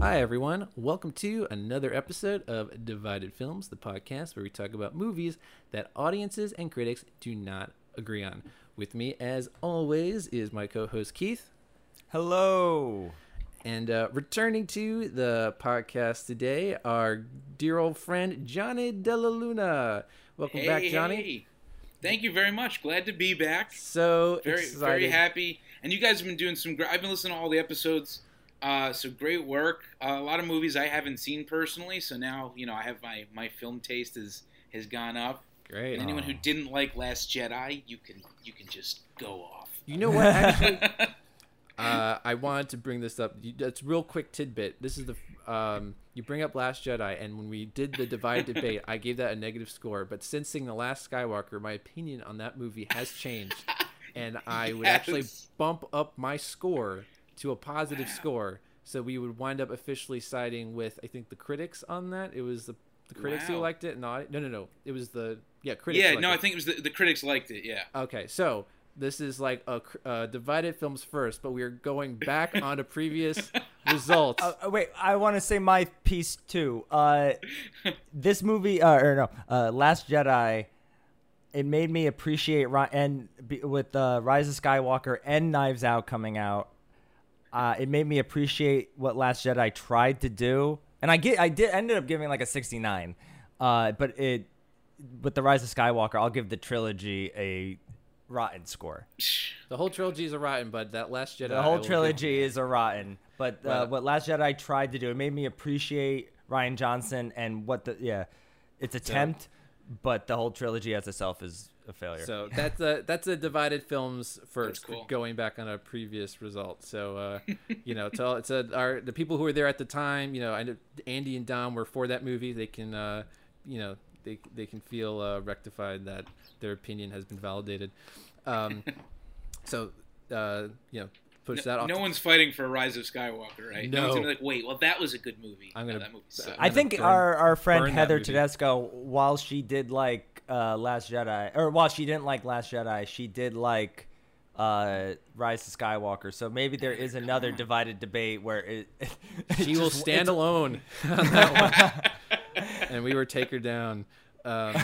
Hi, everyone. Welcome to another episode of Divided Films, the podcast where we talk about movies that audiences and critics do not agree on. With me, as always, is my co host Keith. Hello. And uh, returning to the podcast today, our dear old friend Johnny Della Luna. Welcome hey, back, Johnny. Hey. Thank you very much. Glad to be back. So very, excited. very happy. And you guys have been doing some great. I've been listening to all the episodes. Uh, so great work. Uh, a lot of movies I haven't seen personally. So now you know I have my my film taste has has gone up. Great. And anyone who didn't like Last Jedi, you can you can just go off. You know what? Actually, uh, I wanted to bring this up. That's real quick tidbit. This is the um, you bring up Last Jedi, and when we did the divide debate, I gave that a negative score. But since seeing the Last Skywalker, my opinion on that movie has changed, and I would Yes. actually bump up my score to a positive score. So we would wind up officially siding with I think the critics on that. It was the the critics who liked it. No, no, no, no. It was the yeah critics. yeah, no, it. I think it was the, the critics liked it. Yeah. Okay, so this is like a uh, divided films first, but we are going back on to previous results. Uh, uh, wait, I want to say my piece too. Uh, this movie, uh, or no, uh, Last Jedi, it made me appreciate Ri- and be, with uh, Rise of Skywalker and Knives Out coming out. Uh, it made me appreciate what Last Jedi tried to do, and I get, I did ended up giving like a sixty nine, uh, but it with the Rise of Skywalker, I'll give the trilogy a rotten score. the whole trilogy is a rotten, but that Last Jedi. I The whole trilogy is a rotten, but uh, Well- what Last Jedi tried to do, it made me appreciate Rian Johnson and what the yeah, its attempt, but the whole trilogy as itself is a failure. So that's a that's a divided films first, cool. going back on a previous result. So uh, you know, tell it's a, our the people who were there at the time. You know, I know Andy and Dom were for that movie. They can uh, you know they they can feel uh, rectified that their opinion has been validated. Um, so uh, you know, push that off. no one's fighting for Rise of Skywalker, right? No. one's like, wait, well, that was a good movie. I'm gonna- that movie sucked. I gonna think burn- our our friend Heather. Tedesco, while she did like uh, Last Jedi, or while she didn't like Last Jedi, she did like uh, Rise of Skywalker. So maybe there is another divided debate where it. she will just- stand alone on that one, and we were take her down. Um,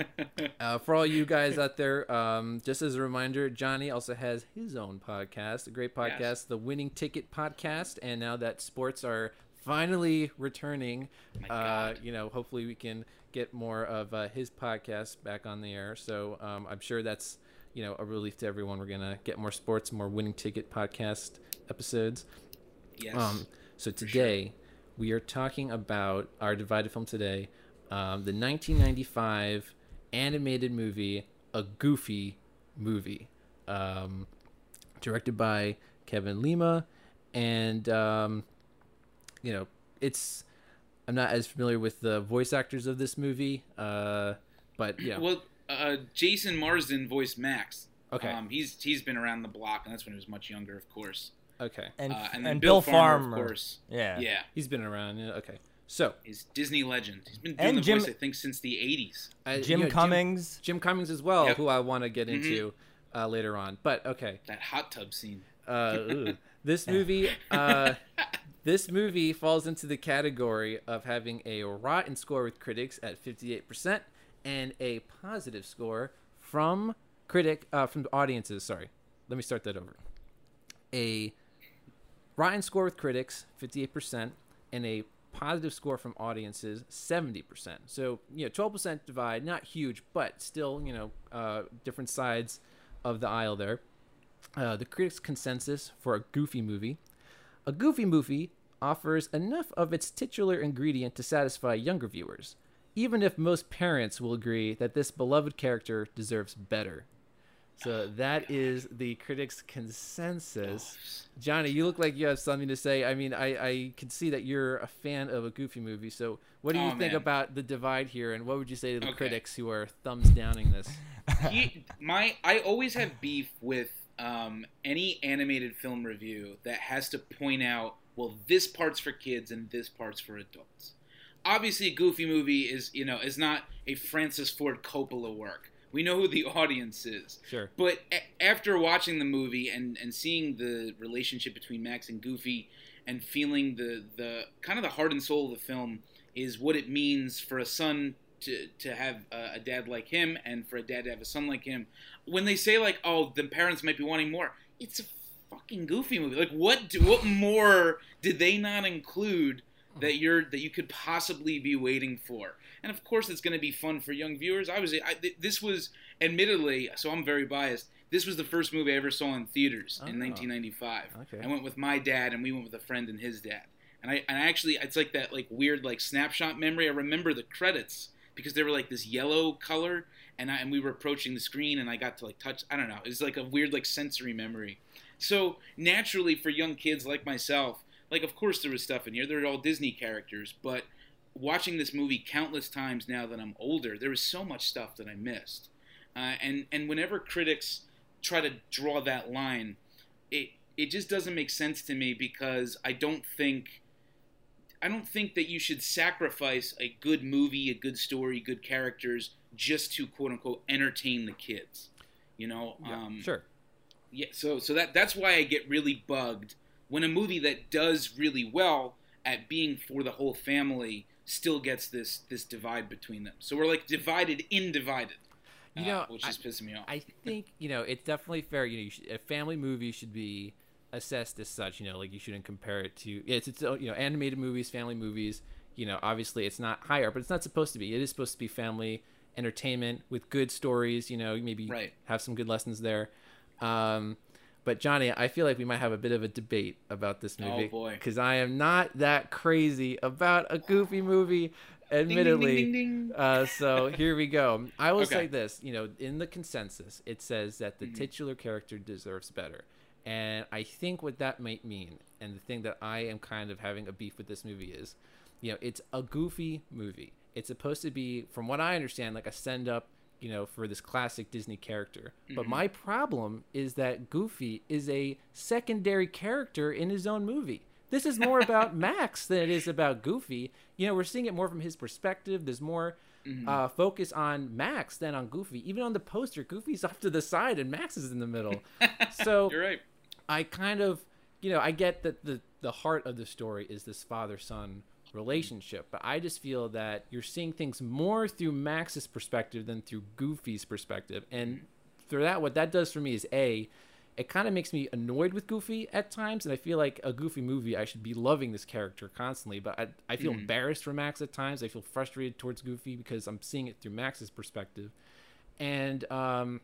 uh, for all you guys out there, um, just as a reminder, Johnny also has his own podcast, a great podcast, Yes. the Winning Ticket Podcast. And now that sports are finally returning, uh, you know, hopefully we can get more of uh, his podcast back on the air. So um, I'm sure that's you know a relief to everyone. We're gonna get more sports, more Winning Ticket podcast episodes. yes. Um, so today we are talking about our divided film today, um, the 1995 animated movie, A Goofy Movie, um, directed by Kevin Lima, and um, you know it's I'm not as familiar with the voice actors of this movie, uh, but yeah, Well, uh, Jason Marsden voiced Max. Okay. Um, he's he's been around the block, and that's when he was much younger, of course. Okay, and, Uh, and, and Bill, Bill Farmer, Farmer, of course. Yeah. Yeah, he's been around. Yeah, okay, so he's Disney legend. He's been doing And the Jim- voice, I think, since the '80s. uh, Jim you know, Cummings. Jim Cummings as well, Yep. who I want to get Mhm. into uh, later on. But okay, That hot tub scene. uh, ooh. this movie, uh, this movie falls into the category of having a rotten score with critics at fifty-eight percent and a positive score from critic uh, from audiences. Sorry, let me start that over. A rotten score with critics fifty-eight percent and a positive score from audiences 70% so you know 12% divide not huge but still you know uh, different sides of the aisle there uh, the critics' consensus for a goofy movie. A goofy movie offers enough of its titular ingredient to satisfy younger viewers, even if most parents will agree that this beloved character deserves better. So that is the critics' consensus. Johnny, you look like you have something to say. I mean, I, I can see that you're a fan of a goofy movie. So, what do you Oh, think man. about the divide here, and what would you say to the Okay. critics who are thumbs downing this? he, my I always have beef with um, any animated film review that has to point out, well, this part's for kids and this part's for adults. Obviously, a Goofy movie is you know is not a Francis Ford Coppola work We know who the audience is. Sure. But a- after watching the movie and, and seeing the relationship between Max and Goofy and feeling the, the kind of the heart and soul of the film is what it means for a son to, to have a, a dad like him and for a dad to have a son like him. When they say like, oh, the parents might be wanting more, it's a fucking Goofy movie. Like, what do, what more did they not include that you're that you could possibly be waiting for? And of course, it's going to be fun for young viewers. I was I, this was admittedly, so I'm very biased. This was the first movie I ever saw in theaters in ah. Oh. 1995. Okay. I went with my dad, and we went with a friend and his dad. And I, and I actually, it's like that like weird like snapshot memory. I remember the credits because they were like this yellow color, and I, and we were approaching the screen, and I got to like touch. I don't know. It was like a weird like sensory memory. So naturally, for young kids like myself, like of course there was stuff in here. They're all Disney characters, but watching this movie countless times now that I'm older, there was so much stuff that I missed. Uh, and and whenever critics try to draw that line, it it just doesn't make sense to me because I don't think I don't think that you should sacrifice a good movie, a good story, good characters just to quote unquote entertain the kids. You know, Yeah, um, sure. yeah, so so that that's why I get really bugged when a movie that does really well at being for the whole family still gets this this divide between them. So we're like divided in divided. You uh, which is pissing me off. I think you know it's definitely fair. You know, you should, a family movie should be assessed as such. You know, like you shouldn't compare it to it's it's uh, you know animated movies, family movies. You know, obviously it's not higher, but it's not supposed to be. It is supposed to be family entertainment with good stories. You know, maybe Right. have some good lessons there. Um, but Johnny, I feel like we might have a bit of a debate about this Oh, movie boy. because I am not that crazy about a goofy movie. Admittedly, ding, ding, ding. uh, so here we go. I will Okay. say this: you know, in the consensus, it says that Mm-hmm. the titular character deserves better, and I think what that might mean, and the thing that I am kind of having a beef with this movie is, you know, it's a goofy movie. It's supposed to be, from what I understand, like a send up, you know, for this classic Disney character. Mm-hmm. But my problem is that Goofy is a secondary character in his own movie. This is more about Max than it is about Goofy. You know, we're seeing it more from his perspective. There's more Mm-hmm. uh, focus on Max than on Goofy. Even on the poster, Goofy's off to the side and Max is in the middle. so You're right. I kind of, you know, I get that the the heart of the story is this father son relationship, but I just feel that you're seeing things more through Max's perspective than through Goofy's perspective, and through that, what that does for me is a, it kind of makes me annoyed with Goofy at times, and I feel like a Goofy movie, I should be loving this character constantly, but I, I feel embarrassed for Max at times. I feel frustrated towards Goofy because I'm seeing it through Max's perspective, and um,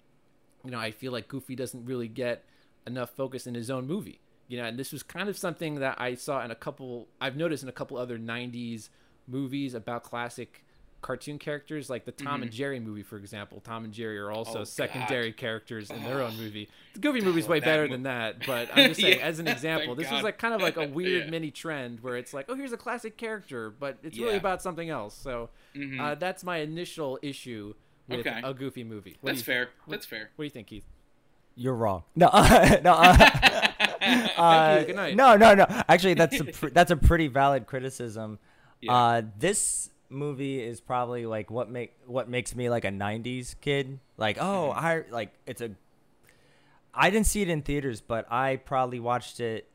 you know, I feel like Goofy doesn't really get enough focus in his own movie. You know, and this was kind of something that I saw in a couple. I've noticed in a couple other '90s movies about classic cartoon characters, like the Tom and Jerry movie, for example. Tom and Jerry are also Mm-hmm. Oh, secondary God. characters in their own movie. The Goofy movie's way better mo- than that, but I'm just saying, Yeah, as an example, thank this was like kind of like a weird Yeah. mini trend where it's like, oh, here's a classic character, but it's really about something else. So Mhm. uh, that's my initial issue with Okay. a Goofy movie. What That's you- fair. That's fair. What do you think, Keith? You're wrong. No, no. Uh, uh. Good night. No, no, no. Actually, that's a pr- that's a pretty valid criticism. Yeah. Uh, this movie is probably like what make what makes me like a '90s kid. Like, oh, Mm-hmm. I like it's a. I didn't see it in theaters, but I probably watched it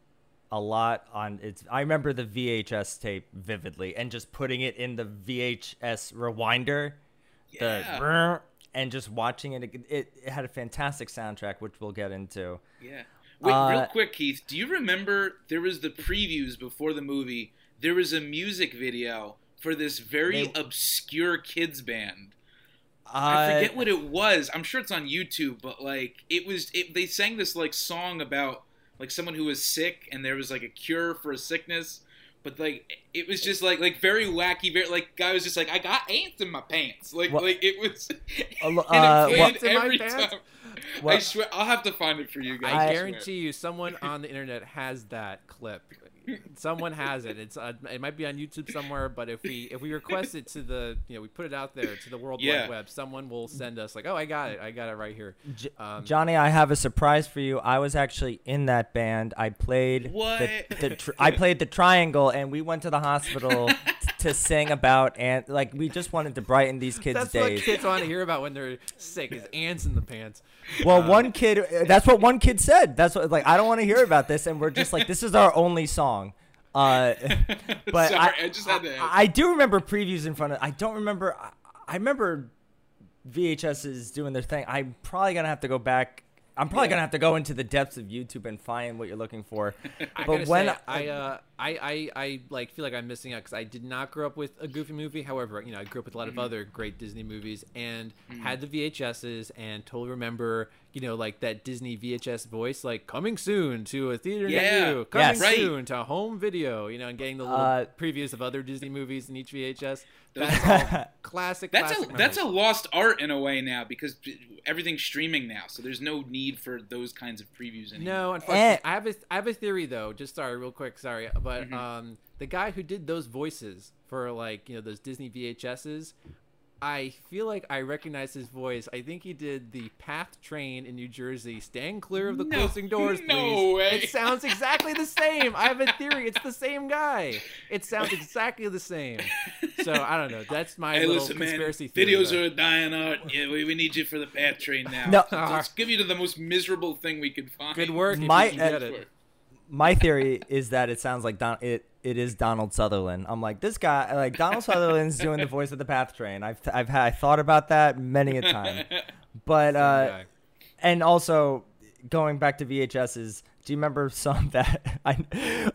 a lot on its. I remember the VHS tape vividly, and just putting it in the VHS rewinder the Yeah. brr, and just watching it, it, it had a fantastic soundtrack, which we'll get into. Yeah. Wait, real Uh, quick, Keith. Do you remember there was the previews before the movie? There was a music video for this very They- obscure kids band. I Uh, forget what it was. I'm sure it's on YouTube, but like it was. It, they sang this like song about like someone who was sick, and there was like a cure for a sickness. But like it was just like like very wacky, very like guy was just like I got ants in my pants, like What- like it was. Uh, and uh, it played Ants in my every pants? Time. I swear, I'll have to find it for you guys. I, swear. guarantee you, someone on the internet has that clip. Someone has it. It's uh, it might be on YouTube somewhere, but if we if we request it to the you know we put it out there to the World Yeah. Wide Web, someone will send us like, oh, I got it, I got it right here. J- Um, Johnny, I have a surprise for you. I was actually in that band. I played What? the, the tr- I played the triangle, and we went to the hospital t- to sing about and like we just wanted to brighten these kids' That's days. what kids want to hear about when they're sick is ants in the pants. Well, one kid. That's what one kid said. That's what like I don't want to hear about this, and we're just like this is our only song. Uh, but Sorry, I, I just had to- I, I do remember previews in front of. I don't remember. I, I remember VHSs doing their thing. I'm probably gonna have to go back. I'm probably Yeah. gonna have to go into the depths of YouTube and find what you're looking for. But gotta when say, I, uh, I, I, I like feel like I'm missing out because I did not grow up with a Goofy movie. However, you know, I grew up with a lot Mm-hmm. of other great Disney movies and had the VHSs and totally remember, you know, like that Disney VHS voice, like coming soon to a theater near Yeah. you, coming Yes. Right. soon to a home video, you know, and getting the little Uh, previews of other Disney movies in each VHS. Those- That's all classic. That's a classic that's a lost art in a way now because everything's streaming now, so there's no need for those kinds of previews anymore. No, unfortunately, Eh. I have a I have a theory though. Just sorry, real quick, sorry, but Mm-hmm. um, the guy who did those voices for like you know those Disney VHSs, I feel like I recognize his voice. I think he did the Path Train in New Jersey. Stand clear of the No- closing doors, no please. way. It sounds exactly the same. I have a theory. It's the same guy. It sounds exactly the same. So I don't know. That's my Hey, little listen, man. conspiracy theory. Videos though. are a dying art. Yeah, we, we need you for the path train now. No. So let's give you to the most miserable thing we could find. good work. if you My- uh, get it. my theory is that it sounds like Don. It it is Donald Sutherland. I'm like this guy. Like Donald Sutherland's doing the voice of the Path Train. I've I've had I thought about that many a time. But uh, and also going back to VHSs. Do you remember some that I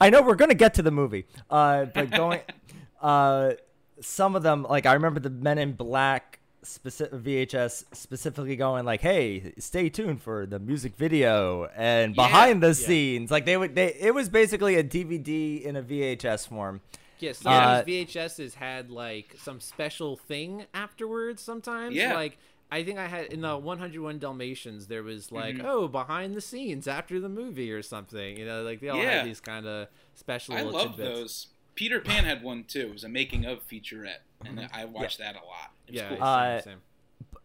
I know we're gonna get to the movie. Uh, but going uh, some of them like I remember the Men in Black specific VHS specifically going like, "Hey, stay tuned for the music video and Yeah. behind the Yeah. scenes." Like they would they it was basically a DVD in a VHS form. Yeah, some Uh, of these VHSs had like some special thing afterwards. Sometimes, Yeah. like I think I had in the 101 Dalmatians, there was like, Mhm. oh, behind the scenes after the movie or something. You know, like they all Yeah. had these kind of special. I love tidbits. those. Peter Pan had one too. It was a making of featurette, and I watched that a lot. It was Yeah, cool. same,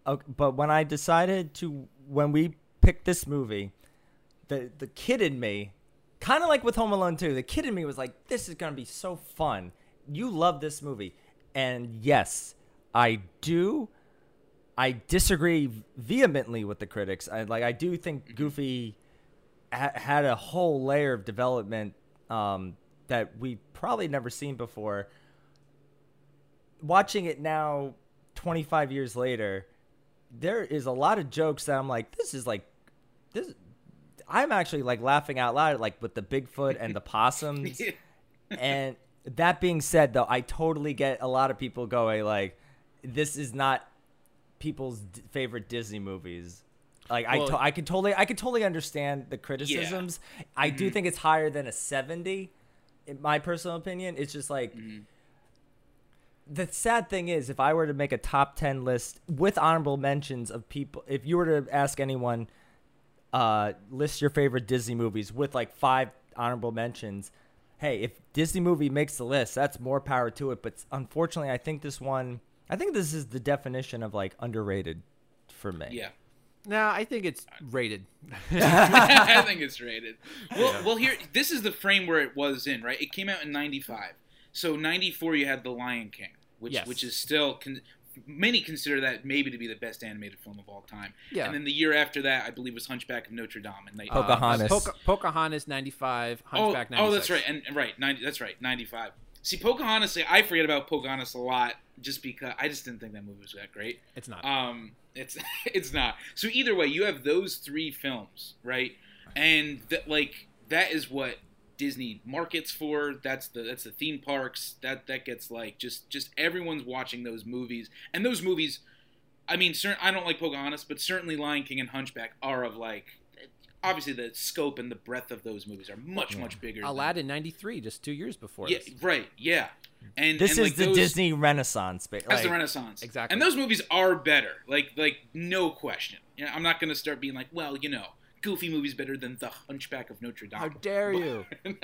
Uh, same. But when I decided to when we picked this movie, the the kid in me, kind of like with Home Alone 2, the kid in me was like, "This is gonna be so fun." You love this movie, and yes, I do. I disagree vehemently with the critics. I like. I do think Goofy ha- had a whole layer of development um, that we probably never seen before. Watching it now, 25 years later, there is a lot of jokes that I'm like, this is like, this. I'm actually like laughing out loud, like with the Bigfoot and the possums. and that being said, though, I totally get a lot of people going like, this is not people's d- favorite Disney movies. Like I, Well- to- I could totally, I could totally understand the criticisms. I do mm-hmm. think it's higher than a seventy, in my personal opinion. It's just like mm-hmm. The sad thing is, if I were to make a top ten list with honorable mentions of people, if you were to ask anyone, uh, list your favorite Disney movies with like five honorable mentions. Hey, if Disney movie makes the list, that's more power to it. But unfortunately, I think this one, I think this is the definition of like underrated for me. yeah. No, I think it's rated. I think it's rated. Well, well, here this is the frame where it was in, right? It came out in '95, so '94 you had The Lion King, which Yes. which is still con- many consider that maybe to be the best animated film of all time. Yeah. And then the year after that, I believe was Hunchback of Notre Dame. And they, Pocahontas. Uh, Poca- Pocahontas 95, Oh, Hunchback 96. oh, that's right, and, and right, 90, that's right, 95. See, Pocahontas, I forget about Pocahontas a lot, just because I just didn't think that movie was that great. It's not. Um, it's it's not. So either way, you have those three films, right? And that like that is what Disney markets for. That's the that's the theme parks. That that gets like just just everyone's watching those movies, and those movies. I mean, certain I don't like Pocahontas, but certainly Lion King and Hunchback are of like. Obviously, the scope and the breadth of those movies are much much bigger. than- Aladdin 93, just two years before yeah, this. right. Yeah, and This and, is like, the those- Disney Renaissance. Ba- that's the Renaissance, Exactly. And those movies are better, like like no question. You know, I'm not going to start being like, well, you know, Goofy movies better than The Hunchback of Notre Dame. How dare you?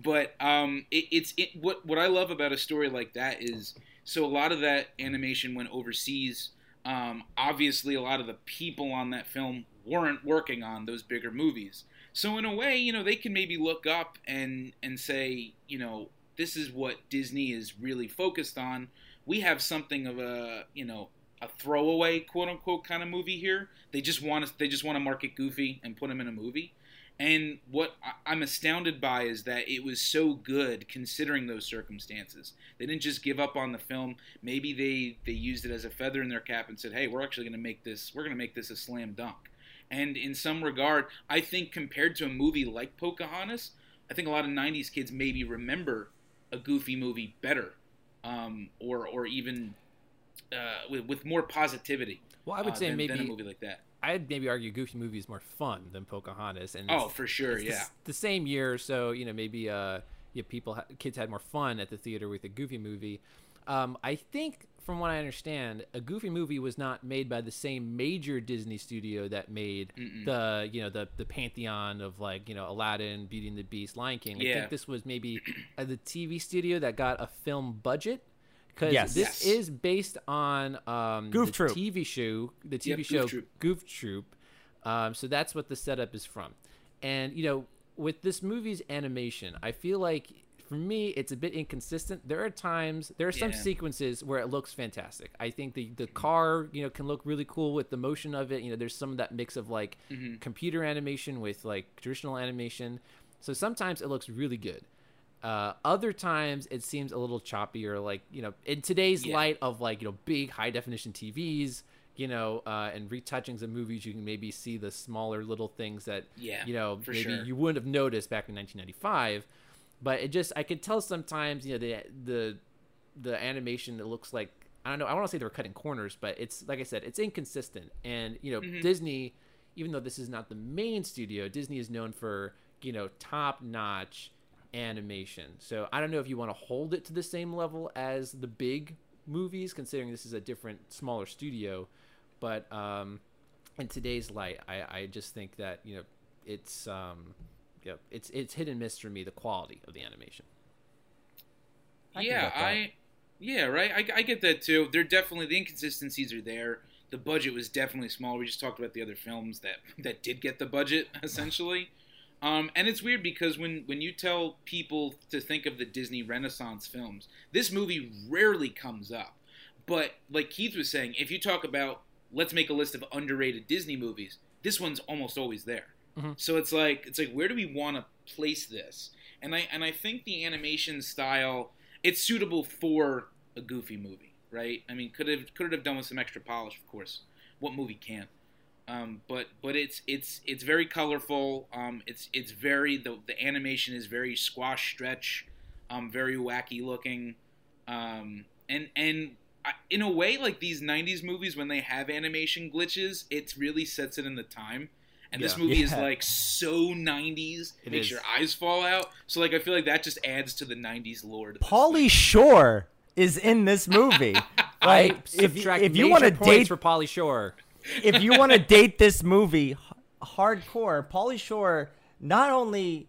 but um, it, it's it, what what I love about a story like that is so a lot of that animation went overseas. Um, obviously, a lot of the people on that film weren't working on those bigger movies. So in a way, you know, they can maybe look up and and say, you know, this is what Disney is really focused on. We have something of a you know a throwaway quote unquote kind of movie here. They just want to they just want to market Goofy and put him in a movie. And what I'm astounded by is that it was so good considering those circumstances. They didn't just give up on the film. Maybe they they used it as a feather in their cap and said, "Hey, we're actually going to make this we're going to make this a slam dunk." And in some regard, I think compared to a movie like Pocahontas, I think a lot of '90s kids maybe remember a Goofy movie better, um, or or even uh, with, with more positivity. Well, I would uh, say than, maybe than a movie like that. I'd maybe argue Goofy movie is more fun than Pocahontas, and Oh, for sure, the yeah. s- The, same year, so you know maybe uh, yeah, people kids had more fun at the theater with a Goofy movie. Um, I think, from what I understand, a Goofy movie was not made by the same major Disney studio that made the you know the the pantheon of like you know Aladdin, Beauty and the Beast, Lion King. I Yeah. think this was maybe uh, the TV studio that got a film budget. Because Yes. this Yes. is based on um, Goof the Troop. TV show, the TV Yep, Goof show Troop. Goof Troop. Um, so that's what the setup is from. And, you know, with this movie's animation, I feel like for me, it's a bit inconsistent. There are times, there are some Yeah. sequences where it looks fantastic. I think the, the car, you know, can look really cool with the motion of it. You know, there's some of that mix of like Mm-hmm. computer animation with like traditional animation. So sometimes it looks really good. Uh, other times it seems a little choppy or like you know in today's Yeah. light of like you know big high definition TVs you know uh, and retouchings of movies you can maybe see the smaller little things that Yeah, you know maybe sure. you wouldn't have noticed back in 1995 but it just I could tell sometimes you know the the the animation it looks like I don't know I want to say they were cutting corners but it's like I said it's inconsistent and you know Mm-hmm. Disney even though this is not the main studio Disney is known for you know top notch animation. So I don't know if you want to hold it to the same level as the big movies, considering this is a different, smaller studio. But um, in today's light, I, I just think that you know it's um, you know, it's it's hit and miss for me the quality of the animation. I yeah. I yeah, right. I, I get that too. They're definitely the inconsistencies are there. The budget was definitely small. We just talked about the other films that that did get the budget essentially. Um, and it's weird because when when you tell people to think of the Disney Renaissance films, this movie rarely comes up. But like Keith was saying, if you talk about let's make a list of underrated Disney movies, this one's almost always there. Mhm. So it's like it's like where do we want to place this? And I and I think the animation style it's suitable for a goofy movie, right? I mean, could have could it have done with some extra polish, of course. What movie can't? Um, but but it's it's it's very colorful. Um, it's it's very the the animation is very squash stretch, um, very wacky looking, um, and and I, in a way like these '90s movies when they have animation glitches, it really sets it in the time. And this Yeah. movie is like so '90s, It makes is. your eyes fall out. So like I feel like that just adds to the '90s lore. to this Pauly thing. Shore is in this movie. I Like, if, subtract if you want to date, for Pauly Shore, if you want to date this movie h- hardcore, Pauly Shore not only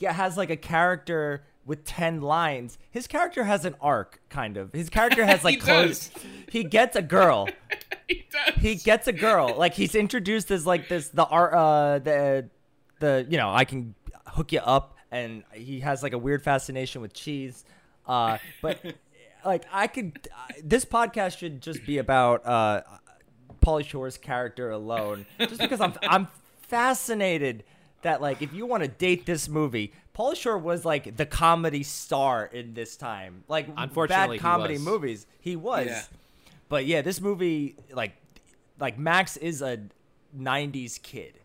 has like a character with 10 lines, his character has an arc, kind of. His character has like He clothes. does. He gets a girl. he does. he gets a girl. Like he's introduced as like this the art uh the the you know I can hook you up, and he has like a weird fascination with cheese. Uh, but like I could, this podcast should just be about uh, Pauly Shore's character alone, just because I'm I'm fascinated that like if you want to date this movie. Pauly Shore was like the comedy star in this time. Like Unfortunately, he bad comedy was. movies. He was. Yeah. But yeah, this movie like like Max is a 90s kid.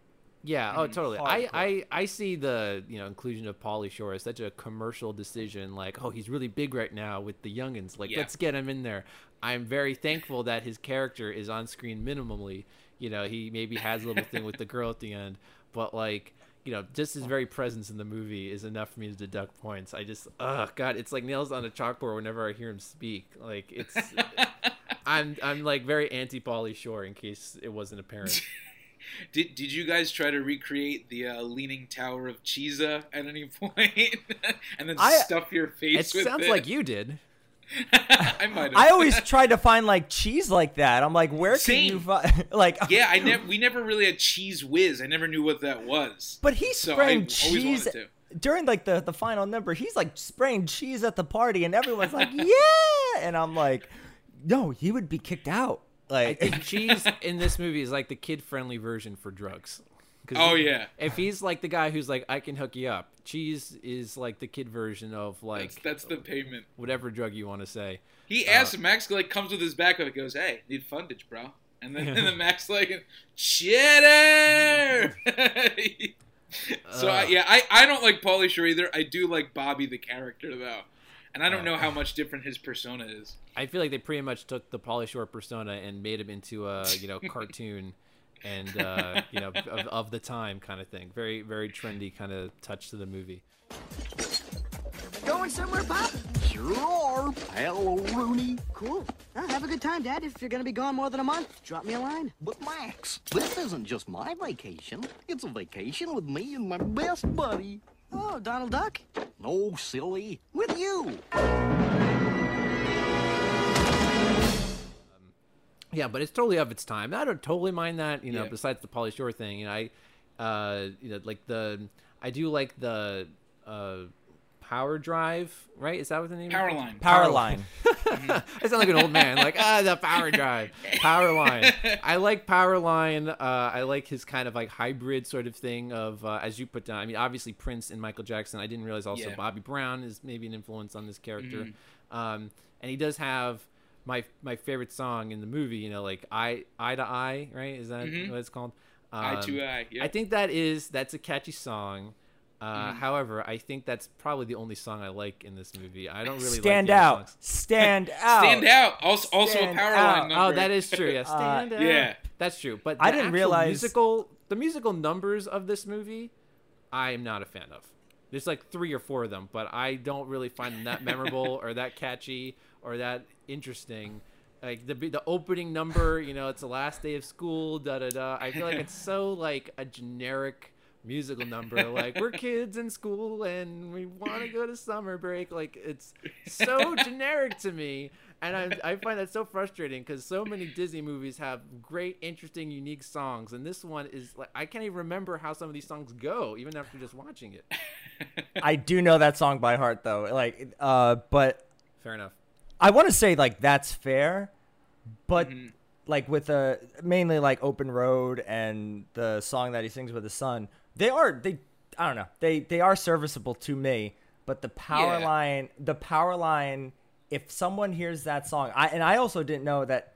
Yeah, oh totally. I, I I see the you know inclusion of Pauly Shore as such a commercial decision. Like, oh, he's really big right now with the youngins. Like, Yeah. let's get him in there. I'm very thankful that his character is on screen minimally. You know, he maybe has a little thing with the girl at the end, but like, you know, just his very presence in the movie is enough for me to deduct points. I just, oh god, it's like nails on a chalkboard whenever I hear him speak. Like, it's. I'm I'm like very anti Pauly Shore in case it wasn't apparent. Did Did you guys try to recreate the uh, Leaning Tower of Chisa at any point, and then I- stuff your It face with sounds it? Sounds like you did. I might. Have. I always tried to find like cheese like that. I'm like, where can you find like yeah, I never. We never really had Cheez Whiz. I never knew what that was. But he So I spraying cheese to. during like the the final number, he's like spraying cheese at the party, and everyone's like, "Yeah!" And I'm like, "No, he would be kicked out." I Like, think cheese in this movie is like the kid-friendly version for drugs. Oh, yeah. If he's like the guy who's like, I can hook you up, cheese is like the kid version of like That's, that's the payment. whatever drug you want to say. He Uh, asks Max like comes with his backpack and goes, "Hey, need fundage, bro." And then, and then Max like, "Shitter." so I, Ugh. yeah, I, I don't like Pauly Shore either. I do like Bobby the character though, and I don't Uh. know how much different his persona is. I feel like they pretty much took the Pauly Shore persona and made him into a you know cartoon, and uh, you know of, of the time kind of thing. Very very trendy kind of touch to the movie. Going somewhere, Pop? Sure are. Hello, Rooney. Cool. Well, have a good time, Dad. If you're gonna be gone more than a month, drop me a line. But Max, this isn't just my vacation. It's a vacation with me and my best buddy. Oh, Donald Duck? No, silly. With you. Yeah, but it's totally of its time. I don't totally mind that. You know, Yeah. besides the Pauly Shore thing, you know, I, uh, you know, like the, I do like the, uh, Power Drive, right? Is that what the name? Power is? line. Power line. I sound like an old man. Like ah, the Power Drive, Power Line. I like Power Line. Uh, I like his kind of like hybrid sort of thing of uh, as you put down. I mean, obviously Prince and Michael Jackson. I didn't realize also Yeah. Mm-hmm. Bobby Brown is maybe an influence on this character. Um, and he does have my my favorite song in the movie. You know, like eye eye to eye, right? Is that Mhm. what it's called? Eye Um, to eye. Yeah. I think that is that's a catchy song. Uh, Mm. However, I think that's probably the only song I like in this movie. I don't really Stand like out. songs. Stand out. Stand out. Also, also a Stand power out. line number. Oh, that is true. Yeah, Uh, out. yeah. that's true. But I didn't realize- musical the musical numbers of this movie, I am not a fan of. There's like three or four of them, but I don't really find them that memorable or that catchy or that interesting. Like the the opening number, you know, it's the last day of school, da da da. I feel like it's so like a generic musical number. Like we're kids in school and we want to go to summer break. Like it's so generic to me, and I I find that so frustrating because so many Disney movies have great, interesting, unique songs, and this one is like I can't even remember how some of these songs go, even after just watching it. I do know that song by heart though. Like, uh, but Fair enough. I want to say like that's fair, but Mm-hmm. like with a mainly like open road and the song that he sings with his son, they are they I don't know they they are serviceable to me. But the power Yeah. line, the power line, if someone hears that song, I and I also didn't know that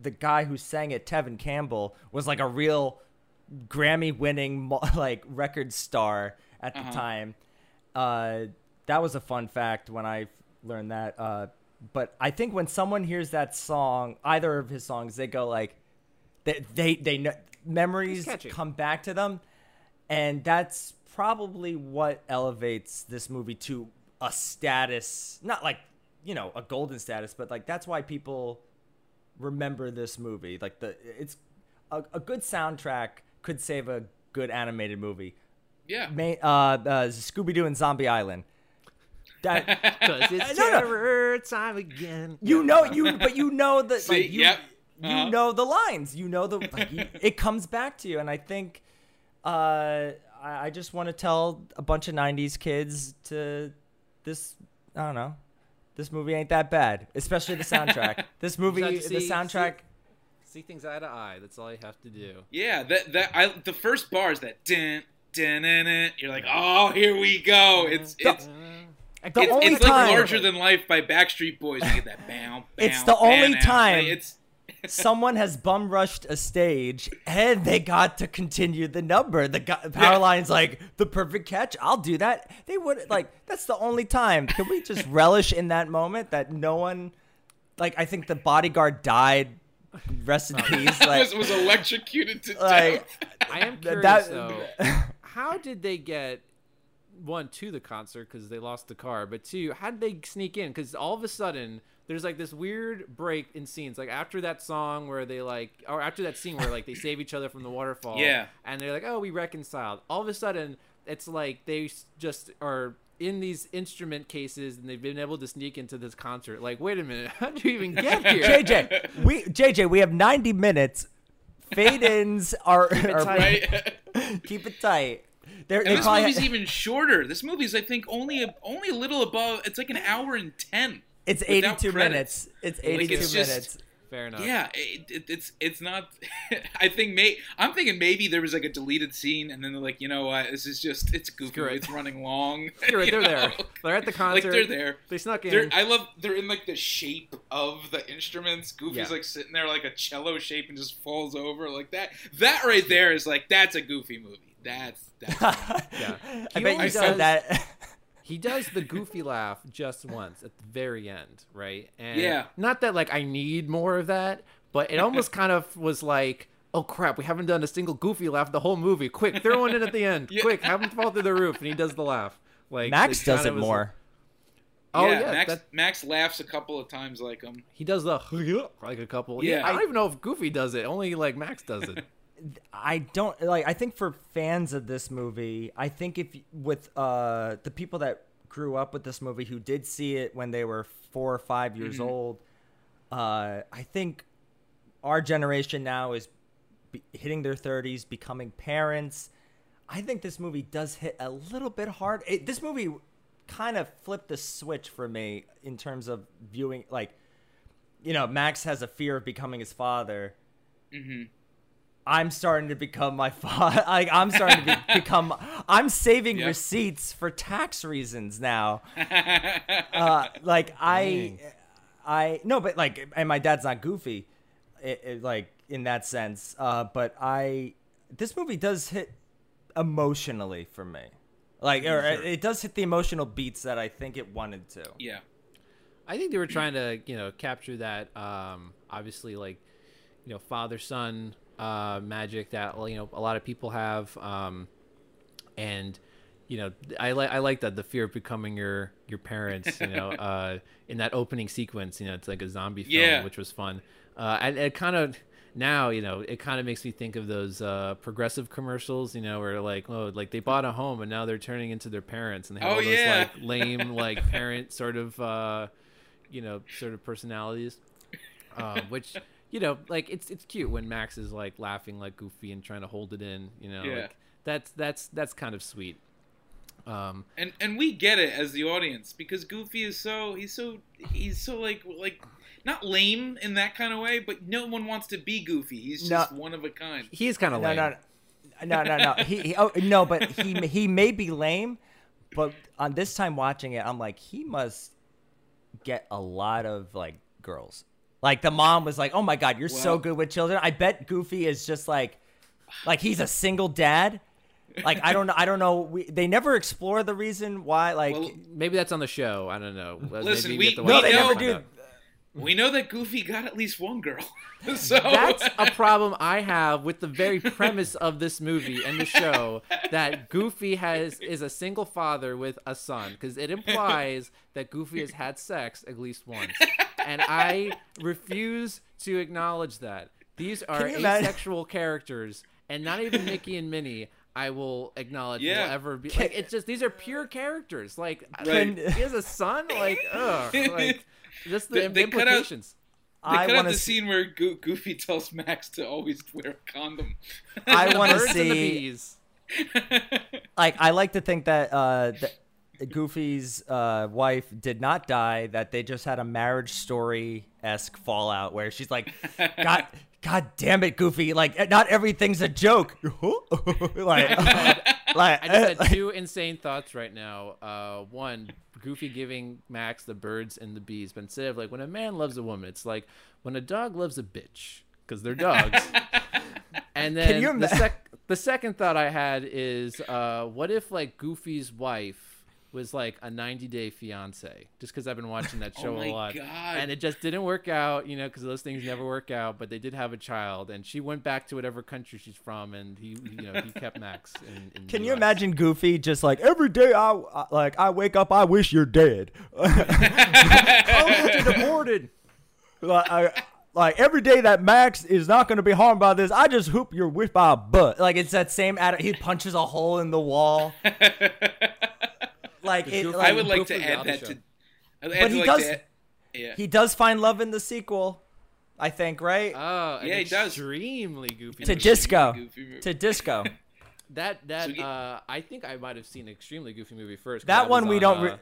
the guy who sang it, Tevin Campbell, was like a real Grammy-winning like record star at the Uh-huh. time. Uh, that was a fun fact when I learned that. Uh, but I think when someone hears that song, either of his songs, they go like, they they they know, memories come back to them, and that's probably what elevates this movie to a status, not like you know a golden status, but like that's why people remember this movie. Like the it's a, a good soundtrack could save a good animated movie. yeah. May, uh, uh, Scooby Doo and Zombie Island. That Cause it's No, no. terror time again. you know you, but you know that See, like you, yep. Uh-huh. know the lines. You know the like, you, it comes back to you, and I think uh, I, I just want to tell a bunch of '90s kids to this. I don't know. This movie ain't that bad, especially the soundtrack. This movie, have to the soundtrack. See things eye to eye. That's all you have to do. Yeah, that that I the first bar is that dun dun dun. dun. You're like, oh, here we go. It's it's The it's, only it's like larger than life by Backstreet Boys. You get that bow. It's bow, the only bow, time- bow. It's someone has bum rushed a stage and they got to continue the number. The guy, power line's like the perfect catch. I'll do that. They would like that's the only time. Can we just relish in that moment that no one like I think the bodyguard died. Rest in peace. Like, was, was electrocuted to like death. I am curious that- though. How did they get one to the concert because they lost the car, but two, how did they sneak in? Because all of a sudden there's like this weird break in scenes, like after that song where they like, or after that scene where like they save each other from the waterfall. Yeah. and they're like, oh, we reconciled. All of a sudden, it's like they just are in these instrument cases and they've been able to sneak into this concert. Like, wait a minute, how did you even get here? JJ, we JJ, we have 90 minutes. Fade ins are, are tight. right? keep it tight. They're, And they this probably movie's even shorter. This movie's, I think, only a, only a little above. It's like an hour and ten. it's 82 minutes. It's Like, 82 it's just- minutes. Fair enough. Yeah, it, it, it's it's not. I think may I'm thinking maybe there was like a deleted scene, and then they're like, you know what, this is just it's goofy. Screw it. It's running long. Screw it, you they're there. They're at the concert. Like concert. they're there. They snuck in. They're, I love. They're in like the shape of the instruments. Goofy's Yeah. like sitting there like a cello shape and just falls over like that. That right there is like that's a goofy movie. That's that's. Yeah. I He bet you said does- that. he does the goofy laugh just once at the very end, right? And Yeah. Not that like I need more of that, but it almost kind of was like, oh crap, we haven't done a single goofy laugh the whole movie. Quick, throw one in at the end. Yeah. Quick, have him fall through the roof, and he does the laugh. Like Max does it was- more. Oh yeah, yeah, Max that- Max laughs a couple of times like him. he does the like a couple. Yeah. I don't even know if Goofy does it. Only like Max does it. I don't like. I think for fans of this movie, I think if with uh the people that grew up with this movie who did see it when they were four or five years old, uh, I think our generation now is be- hitting their thirties, becoming parents. I think this movie does hit a little bit hard. It, this movie kind of flipped the switch for me in terms of viewing. Like, you know, Max has a fear of becoming his father. I'm starting to become my father. Like I'm starting to be- become. I'm saving Yeah. receipts for tax reasons now. Uh, like I, I no, but like, and my dad's not goofy, it, it- like in that sense. Uh, but I, this movie does hit emotionally for me. Like, or it, it does hit the emotional beats that I think it wanted to. Yeah. I think they were trying to, you know, capture that um obviously like, you know, father son uh magic that you know a lot of people have um and you know, I like I like that the fear of becoming your your parents, you know, uh in that opening sequence, you know, it's like a zombie film Yeah. which was fun. Uh and it kind of now, you know, it kind of makes me think of those uh, progressive commercials, you know, where like, oh, like they bought a home and now they're turning into their parents, and they have Oh, all those yeah. like lame like parent sort of uh, you know sort of personalities um, which you know like it's it's cute when max is like laughing like goofy and trying to hold it in you know Yeah. like that's that's that's kind of sweet um and and we get it as the audience because Goofy is so he's so he's so like like not lame in that kind of way, but no one wants to be Goofy. He's No. just one of a kind. he's kind of No, lame no, no, no, no. He, he oh no, but he he may be lame, but on this time watching it, I'm like, he must get a lot of like girls. Like the mom was like, "Oh my god, you're so good with children." I bet Goofy is just like, like he's a single dad. Like I don't know, I don't know. We, they never explore the reason why. Like Well, maybe that's on the show i don't know Listen, maybe we- get we no, it they know- never do. out. we know that Goofy got at least one girl. so That's a problem I have with the very premise of this movie and the show that Goofy has is a single father with a son because it implies that Goofy has had sex at least once, and I refuse to acknowledge that. These are Can imagine- asexual characters, and not even Mickey and Minnie. I will acknowledge Yeah. will ever be like it's just these are pure characters. Like Right. he has a son. Like ugh. Like just the They- they cut out- implications. they I cut out want the to scene where Go- Goofy tells Max to always wear a condom. I want to Birds the see. bees. like I like to think that uh that Goofy's uh wife did not die that they just had a marriage story esque fallout where she's like god god damn it Goofy like not everything's a joke like like I just had two insane thoughts right now. Uh, one, Goofy giving Max the birds and the bees, but instead of like when a man loves a woman, it's like when a dog loves a bitch because they're dogs. and then you the, sec- the second thought I had is, uh, what if like Goofy's wife was like a 90 Day Fiance? Just because I've been watching that oh show Oh my a lot, God. and it just didn't work out, you know, because those things never work out. But they did have a child, and she went back to whatever country she's from, and he, you know, he kept Max. In, in Can you US. imagine Goofy just like every day I, I like I wake up I wish you're dead. Oh, you're deported. like, I, like every day that Max is not going to be harmed by this, I just hoop your wish by a butt. Like it's that same Ad- He punches a hole in the wall. like it. Goofy- I would like to add that show. to. I'd But he like does- To add, yeah. he does find love in the sequel. I think right Oh, Yeah, he does. Extremely goofy. to disco. Goofy. To disco. that that So get- uh, I think I might have seen an extremely goofy movie first. That was one we on, don't uh, re-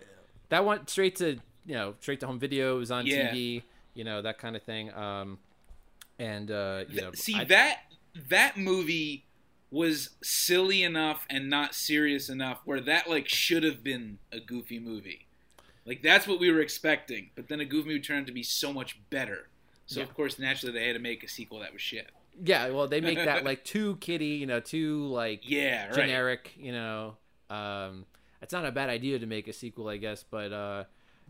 that went straight to you know straight to home video. It was on Yeah. TV. You know that kind of thing. Um, and uh, you know, See I- that that movie was silly enough and not serious enough where that like should have been a goofy movie. Like that's what we were expecting, but then a goofy movie turned out to be so much better. So Yeah. of course, naturally, they had to make a sequel that was shit. Yeah, well, they make that like too kiddie, you know, too like Yeah, right. generic, you know. Um, it's not a bad idea to make a sequel, I guess, but uh,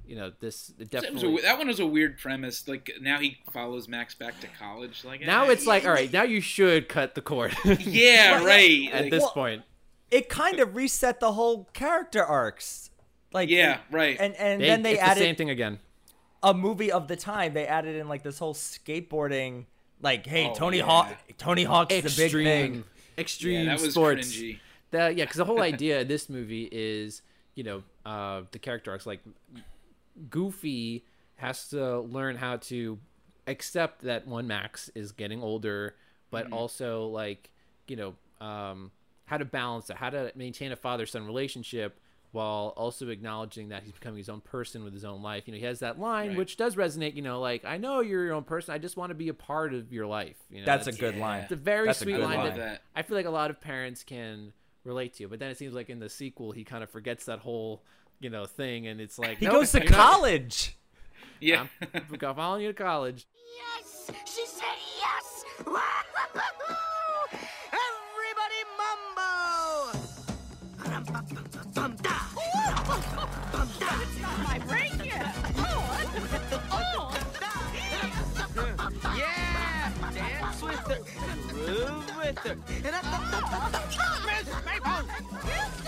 you know, this it That, was definitely. a, that one was a weird premise. Like now he follows Max back to college. Like now it's like, all right, now you should cut the cord. yeah, right. At Like, this Well, point, it kind of reset the whole character arcs. Like Yeah, right. And and they, then they added the same thing again. a movie of the time. They added in like this whole skateboarding. Like, hey, Oh, Tony yeah. Hawk. Tony Hawk's the big thing. extreme yeah, that was sports. cringy. The, yeah, because the whole idea of this movie is, you know, uh, the character arcs. Like, Goofy has to learn how to accept that one Max is getting older, but Mm-hmm. also like, you know, um, how to balance it, how to maintain a father-son relationship while also acknowledging that he's becoming his own person with his own life. You know, he has that line Right. which does resonate. You know, like I know you're your own person. I just want to be a part of your life. You know, That's a good Yeah. line. it's a very That's sweet good line line. that, That. I feel like a lot of parents can relate to. But then it seems like in the sequel, he kind of forgets that whole, you know, thing, and it's like He nope, goes to you're not- college. Yeah. I'm following you to college. Yes! She said yes! Everybody mambo! It's not my break yet! Oh! Yeah! Dance with her. Groove with her. And I Miss Maple!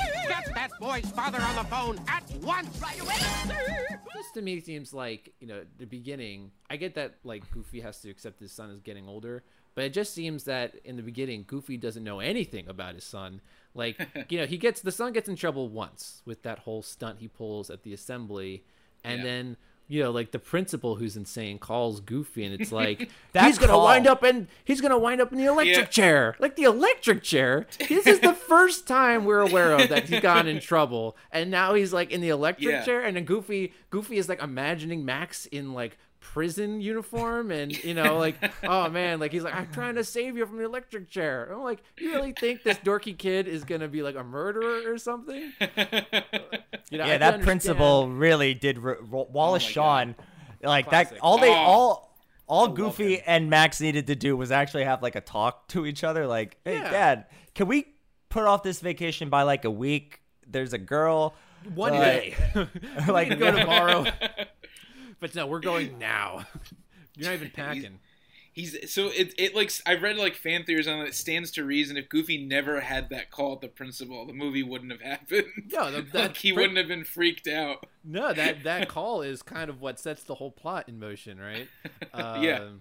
Get boy's father on the phone at once! Right away, sir! This to me seems like you know the beginning. I get that like Goofy has to accept his son is getting older, but it just seems that in the beginning Goofy doesn't know anything about his son. Like you know he gets the son gets in trouble once with that whole stunt he pulls at the assembly, and Yeah. then you know like the principal who's insane calls Goofy, and it's like he's gonna call- wind up in he's gonna wind up in the electric Yeah. chair, like the electric chair. This is the first time we're aware of that he's gotten in trouble, and now he's like in the electric Yeah. chair, and then Goofy Goofy is like imagining Max in like prison uniform and you know like oh man like he's like i'm trying to save you from the electric chair And i'm like you really think this dorky kid is gonna be like a murderer or something you know Yeah, can that understand- principal really did. Re- Ro- Wallace Oh my Shawn, like Classic. that. All they Oh. all all love Goofy and Max needed to do was actually have like a talk to each other. Like, hey, Yeah. Dad, can we put off this vacation by like a week? There's a girl. one Uh, day like like go tomorrow but no we're going now you're not even packing He's so it, it like I read like fan theories on it. It stands to reason if Goofy never had that call at the principal, the movie wouldn't have happened. No, the- like he wouldn't have been freaked out. No, that that call is kind of what sets the whole plot in motion, right? Yeah. Um,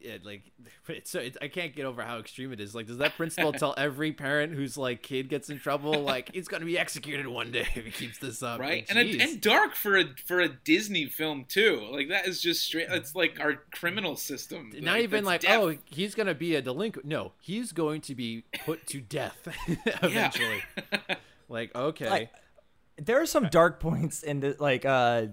It, like it's so it's, I can't get over how extreme it is. Like, does that principal tell every parent whose like kid gets in trouble, like he's gonna be executed one day if he keeps this up? right Like, and a, and dark for a for a disney film too like that is just straight it's like our criminal system not even like death. oh he's gonna be a delinquent. No, he's going to be put to death eventually. Like okay, Like, there are some dark points in the like. uh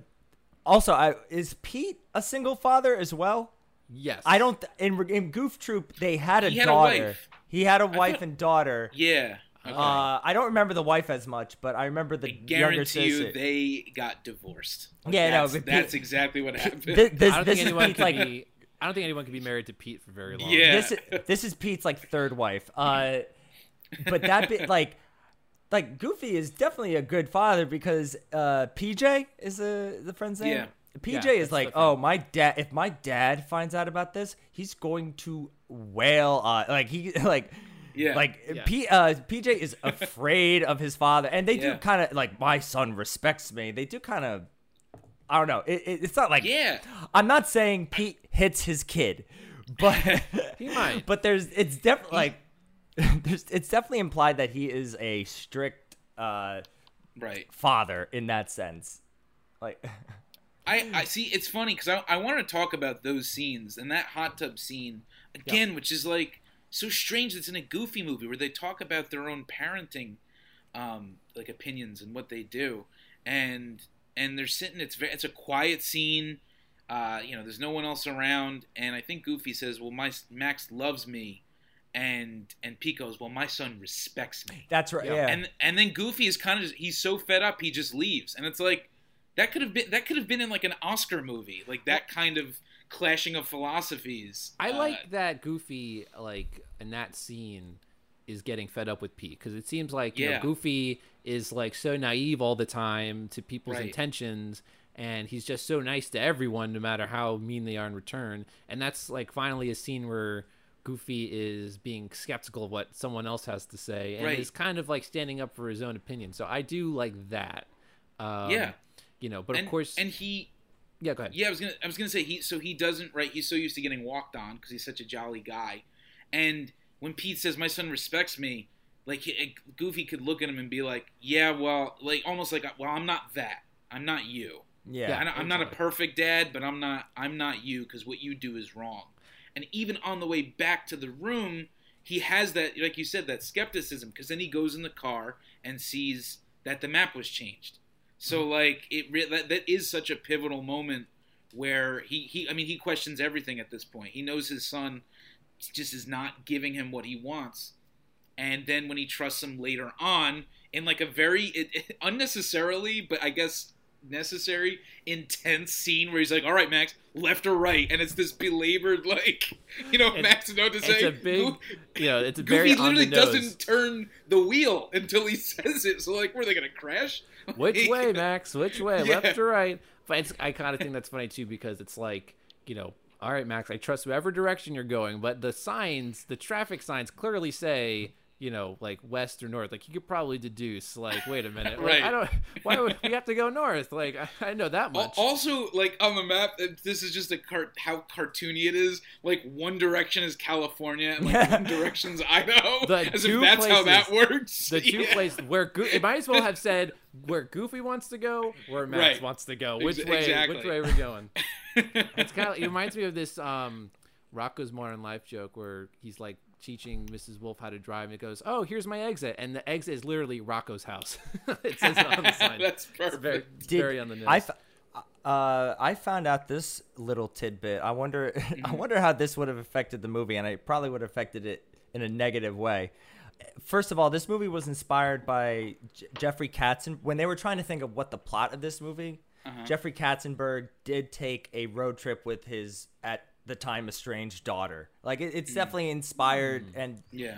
Also, I is Pete a single father as well? Yes, I don't. In in Goof Troop, they had a He had a daughter. wife. He had a wife thought- and daughter. yeah okay. Uh, I don't remember the wife as much, but I remember the I younger guarantee you they got divorced Like, Yeah, no, that's, but that's Pete- exactly what happened Thi- this, I don't this think anyone Pete's could like be. I don't think anyone could be married to Pete for very long. Yeah. this is this is Pete's like third wife. Uh, but that bit like like Goofy is definitely a good father because uh PJ is the the friend's name. Yeah. PJ Yeah, is like, oh my dad. If my dad finds out about this, he's going to wail. Uh, like he like. Yeah. Like Yeah. P, uh, PJ is afraid of his father, and they do kind of like my son respects me. They do kind of, I don't know. It, it, it's not like yeah I'm not saying Pete hits his kid, but He might. But there's it's definitely like there's it's definitely implied that he is a strict uh, right father in that sense. Like I, I see. It's funny because I, I want to talk about those scenes and that hot tub scene again, which is like so strange. It's in a Goofy movie where they talk about their own parenting, um, like opinions and what they do, and and they're sitting. It's very, it's a quiet scene. Uh, you know, there's no one else around, and I think Goofy says, "Well, my Max loves me," and and Pete goes, "Well, my son respects me." That's right. Yeah. Yeah. and and then Goofy is kind of he's so fed up he just leaves, and it's like that could have been that could have been in like an Oscar movie, like that kind of clashing of philosophies. I Uh, like that Goofy, like in that scene, is getting fed up with Pete because it seems like you know, Goofy is like so naive all the time to people's Right. intentions, and he's just so nice to everyone, no matter how mean they are in return. And that's like finally a scene where Goofy is being skeptical of what someone else has to say, and Right. is kind of like standing up for his own opinion. So I do like that. Um, Yeah. You know, but and, of course, and he yeah, go ahead. Yeah, I was gonna I was gonna say he so he doesn't right. He's so used to getting walked on because he's such a jolly guy, and when Pete says my son respects me, like he, Goofy could look at him and be like, yeah, well, like almost like well I'm not that. I'm not you. yeah. yeah I'm, not a perfect dad, but I'm not I'm not you because what you do is wrong. And even on the way back to the room, he has that like you said that skepticism because then he goes in the car and sees that the map was changed. So like it re- that that is such a pivotal moment where he he I mean he questions everything at this point. He knows his son just is not giving him what he wants. And then when he trusts him later on in like a very it, it- unnecessarily but I guess necessary intense scene where he's like all right Max left or right and it's this belabored like you know It's- Max know to It's say a big, you know, it's a very Goofy literally doesn't turn the wheel until he says it so like were they gonna crash Which way, Max? Which way? Yeah. Left or right? But it's, I kind of think that's funny too because it's like, you know, all right, Max, I trust whatever direction you're going, but the signs, the traffic signs clearly say, you know, like west or north. Like you could probably deduce, like, wait a minute, like, Right. I don't. Why would we have to go north? Like I, I know that much. Also, like on the map, this is just a cart how cartoony it is. Like one direction is California, and like one direction's Idaho. The as two if that's how that works. the two Yeah. places where Go- it might as well have said where Goofy wants to go, where Max Right. wants to go. Ex- Which way? exactly. Which way are we going? it's kind of it reminds me of this um Rocko's Modern Life joke where he's like teaching Mrs. Wolfe how to drive and it goes, "Oh, here's my exit." And the exit is literally Rocko's house. it says on the sign. That's It's perfect. very, it's Did- very on the nose. I, f- uh, I found out this little tidbit. I wonder, I Mm-hmm. wonder how this would have affected the movie, and it probably would have affected it in a negative way. First of all, this movie was inspired by J- Jeffrey Katzen. When they were trying to think of what the plot of this movie, Uh-huh. Jeffrey Katzenberg did take a road trip with his at the time estranged daughter. Like it, Mm. it's definitely inspired and yeah.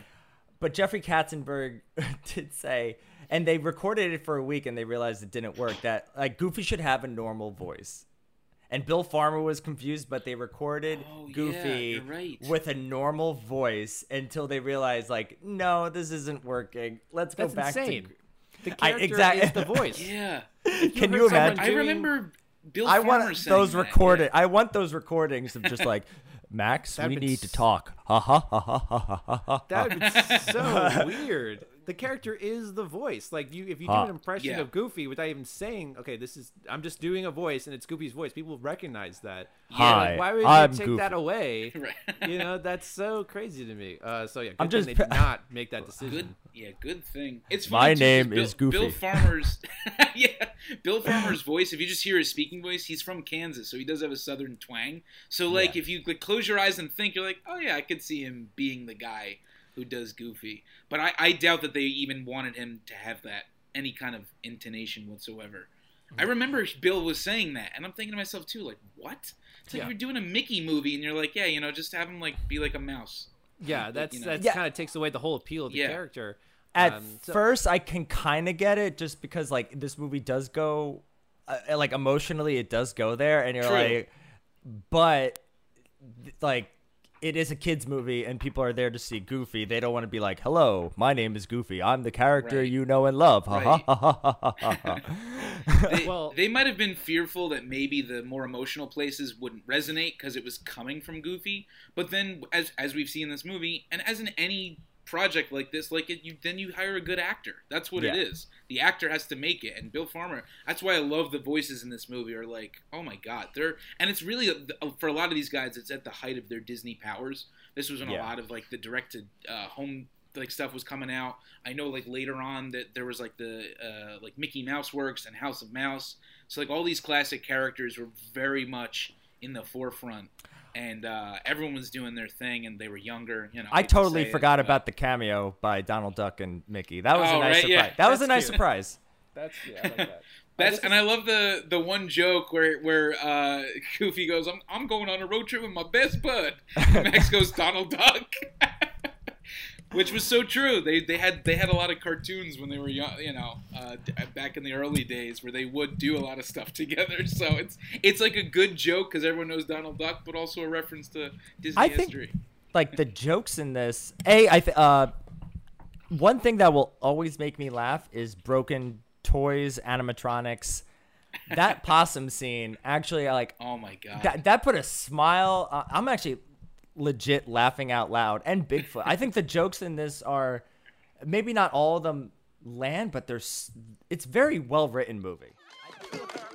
but Jeffrey Katzenberg did say, and they recorded it for a week and they realized it didn't work. That like Goofy should have a normal voice, and Bill Farmer was confused, but they recorded Oh, Goofy you're right. with a normal voice until they realized like, no, this isn't working. Let's That's go back insane. to. The I- character exact- is the voice. Yeah. Can you someone imagine? I doing- remember Bill I Farmer want those recorded. yeah. I want those recordings of just like. Max, That'd we need to talk. Ha ha ha ha ha ha ha ha. That would be so weird. The character is the voice. Like you, if you do an impression Yeah. of Goofy without even saying, "Okay, this is," I'm just doing a voice, and it's Goofy's voice. People recognize that. Hi, Like, why would I'm you take Goofy. that away? Right. You know, that's so crazy to me. Uh, so yeah, good I'm thing just they did not make that decision. Good, yeah, good thing. It's My funny, too, 'cause name Bill, is Goofy. Bill Farmer's, yeah, Bill Farmer's voice. If you just hear his speaking voice, he's from Kansas, so he does have a southern twang. So like, Yeah. if you like, close your eyes and think, you're like, oh yeah, I could see him being the guy who does Goofy. But I, I doubt that they even wanted him to have that any kind of intonation whatsoever. I Mm. remember Bill was saying that, and I'm thinking to myself too, like, what? It's like Yeah. you're doing a Mickey movie, and you're like, yeah, you know, just have him like be like a mouse. Yeah, that's You know. that Yeah. kind of takes away the whole appeal of the Yeah. character. At Um, so- first, I can kind of get it, just because like this movie does go, uh, like emotionally, it does go there, and you're True. like, but like it is a kids movie, and people are there to see Goofy. They don't want to be like, "Hello, my name is Goofy. I'm the character Right. you know and love." Right. they, Well- they might have been fearful that maybe the more emotional places wouldn't resonate because it was coming from Goofy. But then, as as we've seen in this movie, and as in any project like this, like it, you then you hire a good actor. That's what it Yeah. is. The actor has to make it. And Bill Farmer. That's why I love the voices in this movie. Are like, oh my god, they're and it's really for a lot of these guys, it's at the height of their Disney powers. This was when Yeah. a lot of like the directed uh, home like stuff was coming out. I know like later on that there was like the uh, like Mickey Mouse Works and House of Mouse. So like all these classic characters were very much in the forefront, and uh, everyone was doing their thing, and they were younger. You know, I totally say it, forgot but- about the cameo by Donald Duck and Mickey. That was Oh, a nice right, surprise. yeah. That was a nice cute. surprise. That's yeah, I like that. That's and I love the the one joke where where uh, Goofy goes, "I'm I'm going on a road trip with my best bud." And Max goes, "Donald Duck," which was so true. They they had they had a lot of cartoons when they were young, you know, uh, back in the early days where they would do a lot of stuff together. So it's it's like a good joke because everyone knows Donald Duck, but also a reference to Disney I think- like the jokes in this. A, I th- uh, one thing that will always make me laugh is broken toys, animatronics. That possum scene actually, like Oh my god! that. That put a smile. Uh, I'm actually legit laughing out loud. And Bigfoot. I think the jokes in this are maybe not all of them land, but there's. It's very well written movie.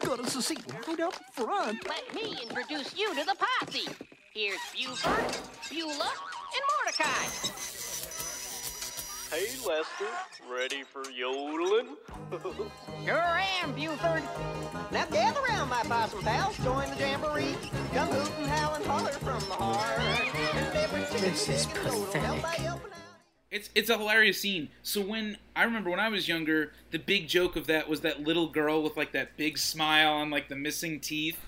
Got us a seat right up front. Let me introduce you to the posse. Here's Buford, Beulah, and Mordecai. Hey, Lester, ready for yodeling? Sure am, Buford. Now gather round, my possum pals. Join the jamboree. Come hoot and howl and holler from the heart. This is pathetic. help out, help out. It's it's a hilarious scene. So when I remember when I was younger, the big joke of that was that little girl with like that big smile and like the missing teeth.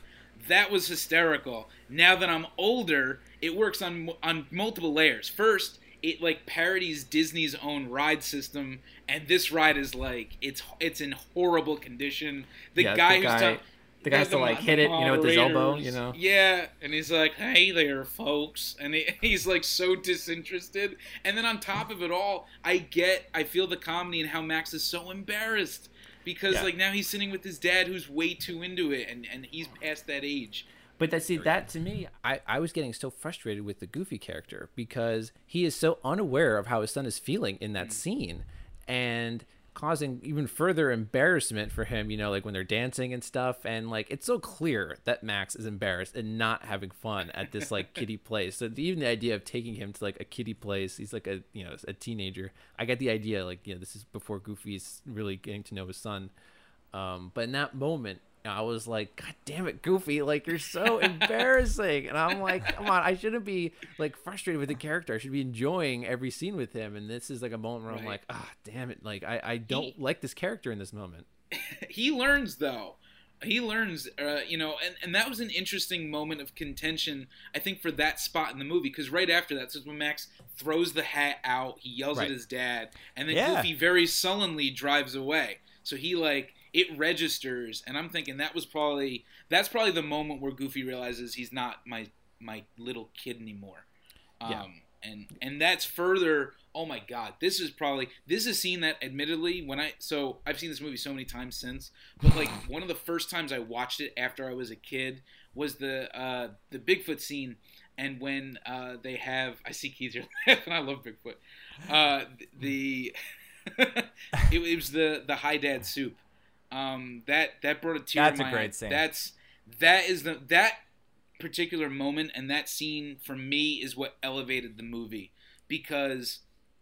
That was hysterical. Now that I'm older, it works on on multiple layers. First, it like parodies Disney's own ride system, and this ride is like it's it's in horrible condition. The Yeah, guy the who's guy- the guy has to, like, hit it, you know, with his elbow, you know? Yeah, and he's like, "Hey there, folks," and he, he's like so disinterested. And then on top of it all, I get, I feel the comedy and how Max is so embarrassed because Yeah. like now he's sitting with his dad who's way too into it, and and he's past that age. But that see that to me, I, I was getting so frustrated with the Goofy character because he is so unaware of how his son is feeling in that scene, and causing even further embarrassment for him. You know, like when they're dancing and stuff, and like it's so clear that Max is embarrassed and not having fun at this like kiddie place. So even the idea of taking him to like a kiddie place, he's like a you know a teenager. I get the idea like you know this is before Goofy's really getting to know his son. Um, but in that moment, I was like, God damn it, Goofy! Like you're so embarrassing. And I'm like, come on, I shouldn't be like frustrated with the character. I should be enjoying every scene with him. And this is like a moment where I'm like, ah, damn it! Like I, I don't like this character in this moment. he learns though he learns uh, you know and, and that was an interesting moment of contention i think for that spot in the movie because right after that is when max throws the hat out he yells Right. at his dad and then Yeah. goofy very sullenly drives away so he like it registers and i'm thinking that was probably that's probably the moment where goofy realizes he's not my my little kid anymore. Um Yeah. and and that's further oh my god this is probably this is a scene that admittedly when i so i've seen this movie so many times since but like one of the first times i watched it after i was a kid was the uh the bigfoot scene and when uh they have i see keith laughing i love bigfoot. Uh the it, it was the the hi dad soup um that that brought a tear That's to a great scene. that's that is the that particular moment and that scene for me is what elevated the movie because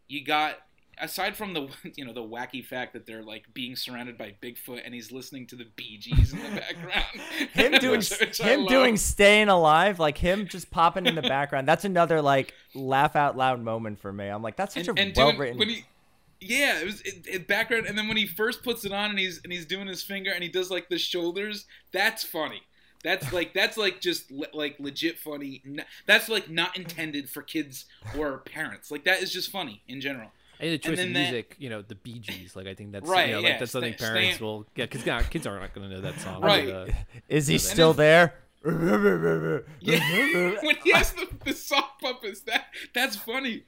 you got aside from the you know the wacky fact that they're like being surrounded by Bigfoot and he's listening to the Bee Gees in the background. Him doing which- which him doing staying alive, like him just popping in the background. That's another like laugh out loud moment for me. I'm like, that's such and, a well written. when he yeah it was it, it background and then when he first puts it on and he's and he's doing his finger and he does like the shoulders that's funny that's like that's like just le- like legit funny that's like not intended for kids or parents like that is just funny in general And the choice then of that- music, you know, the Bee Gees, like I think that's Right, you know, yeah, like that's something stay- parents stay- will yeah, because kids aren't going to know that song. Right. But, uh, Is he And still there? Yeah, when he has the, the sock puppets, that that's funny.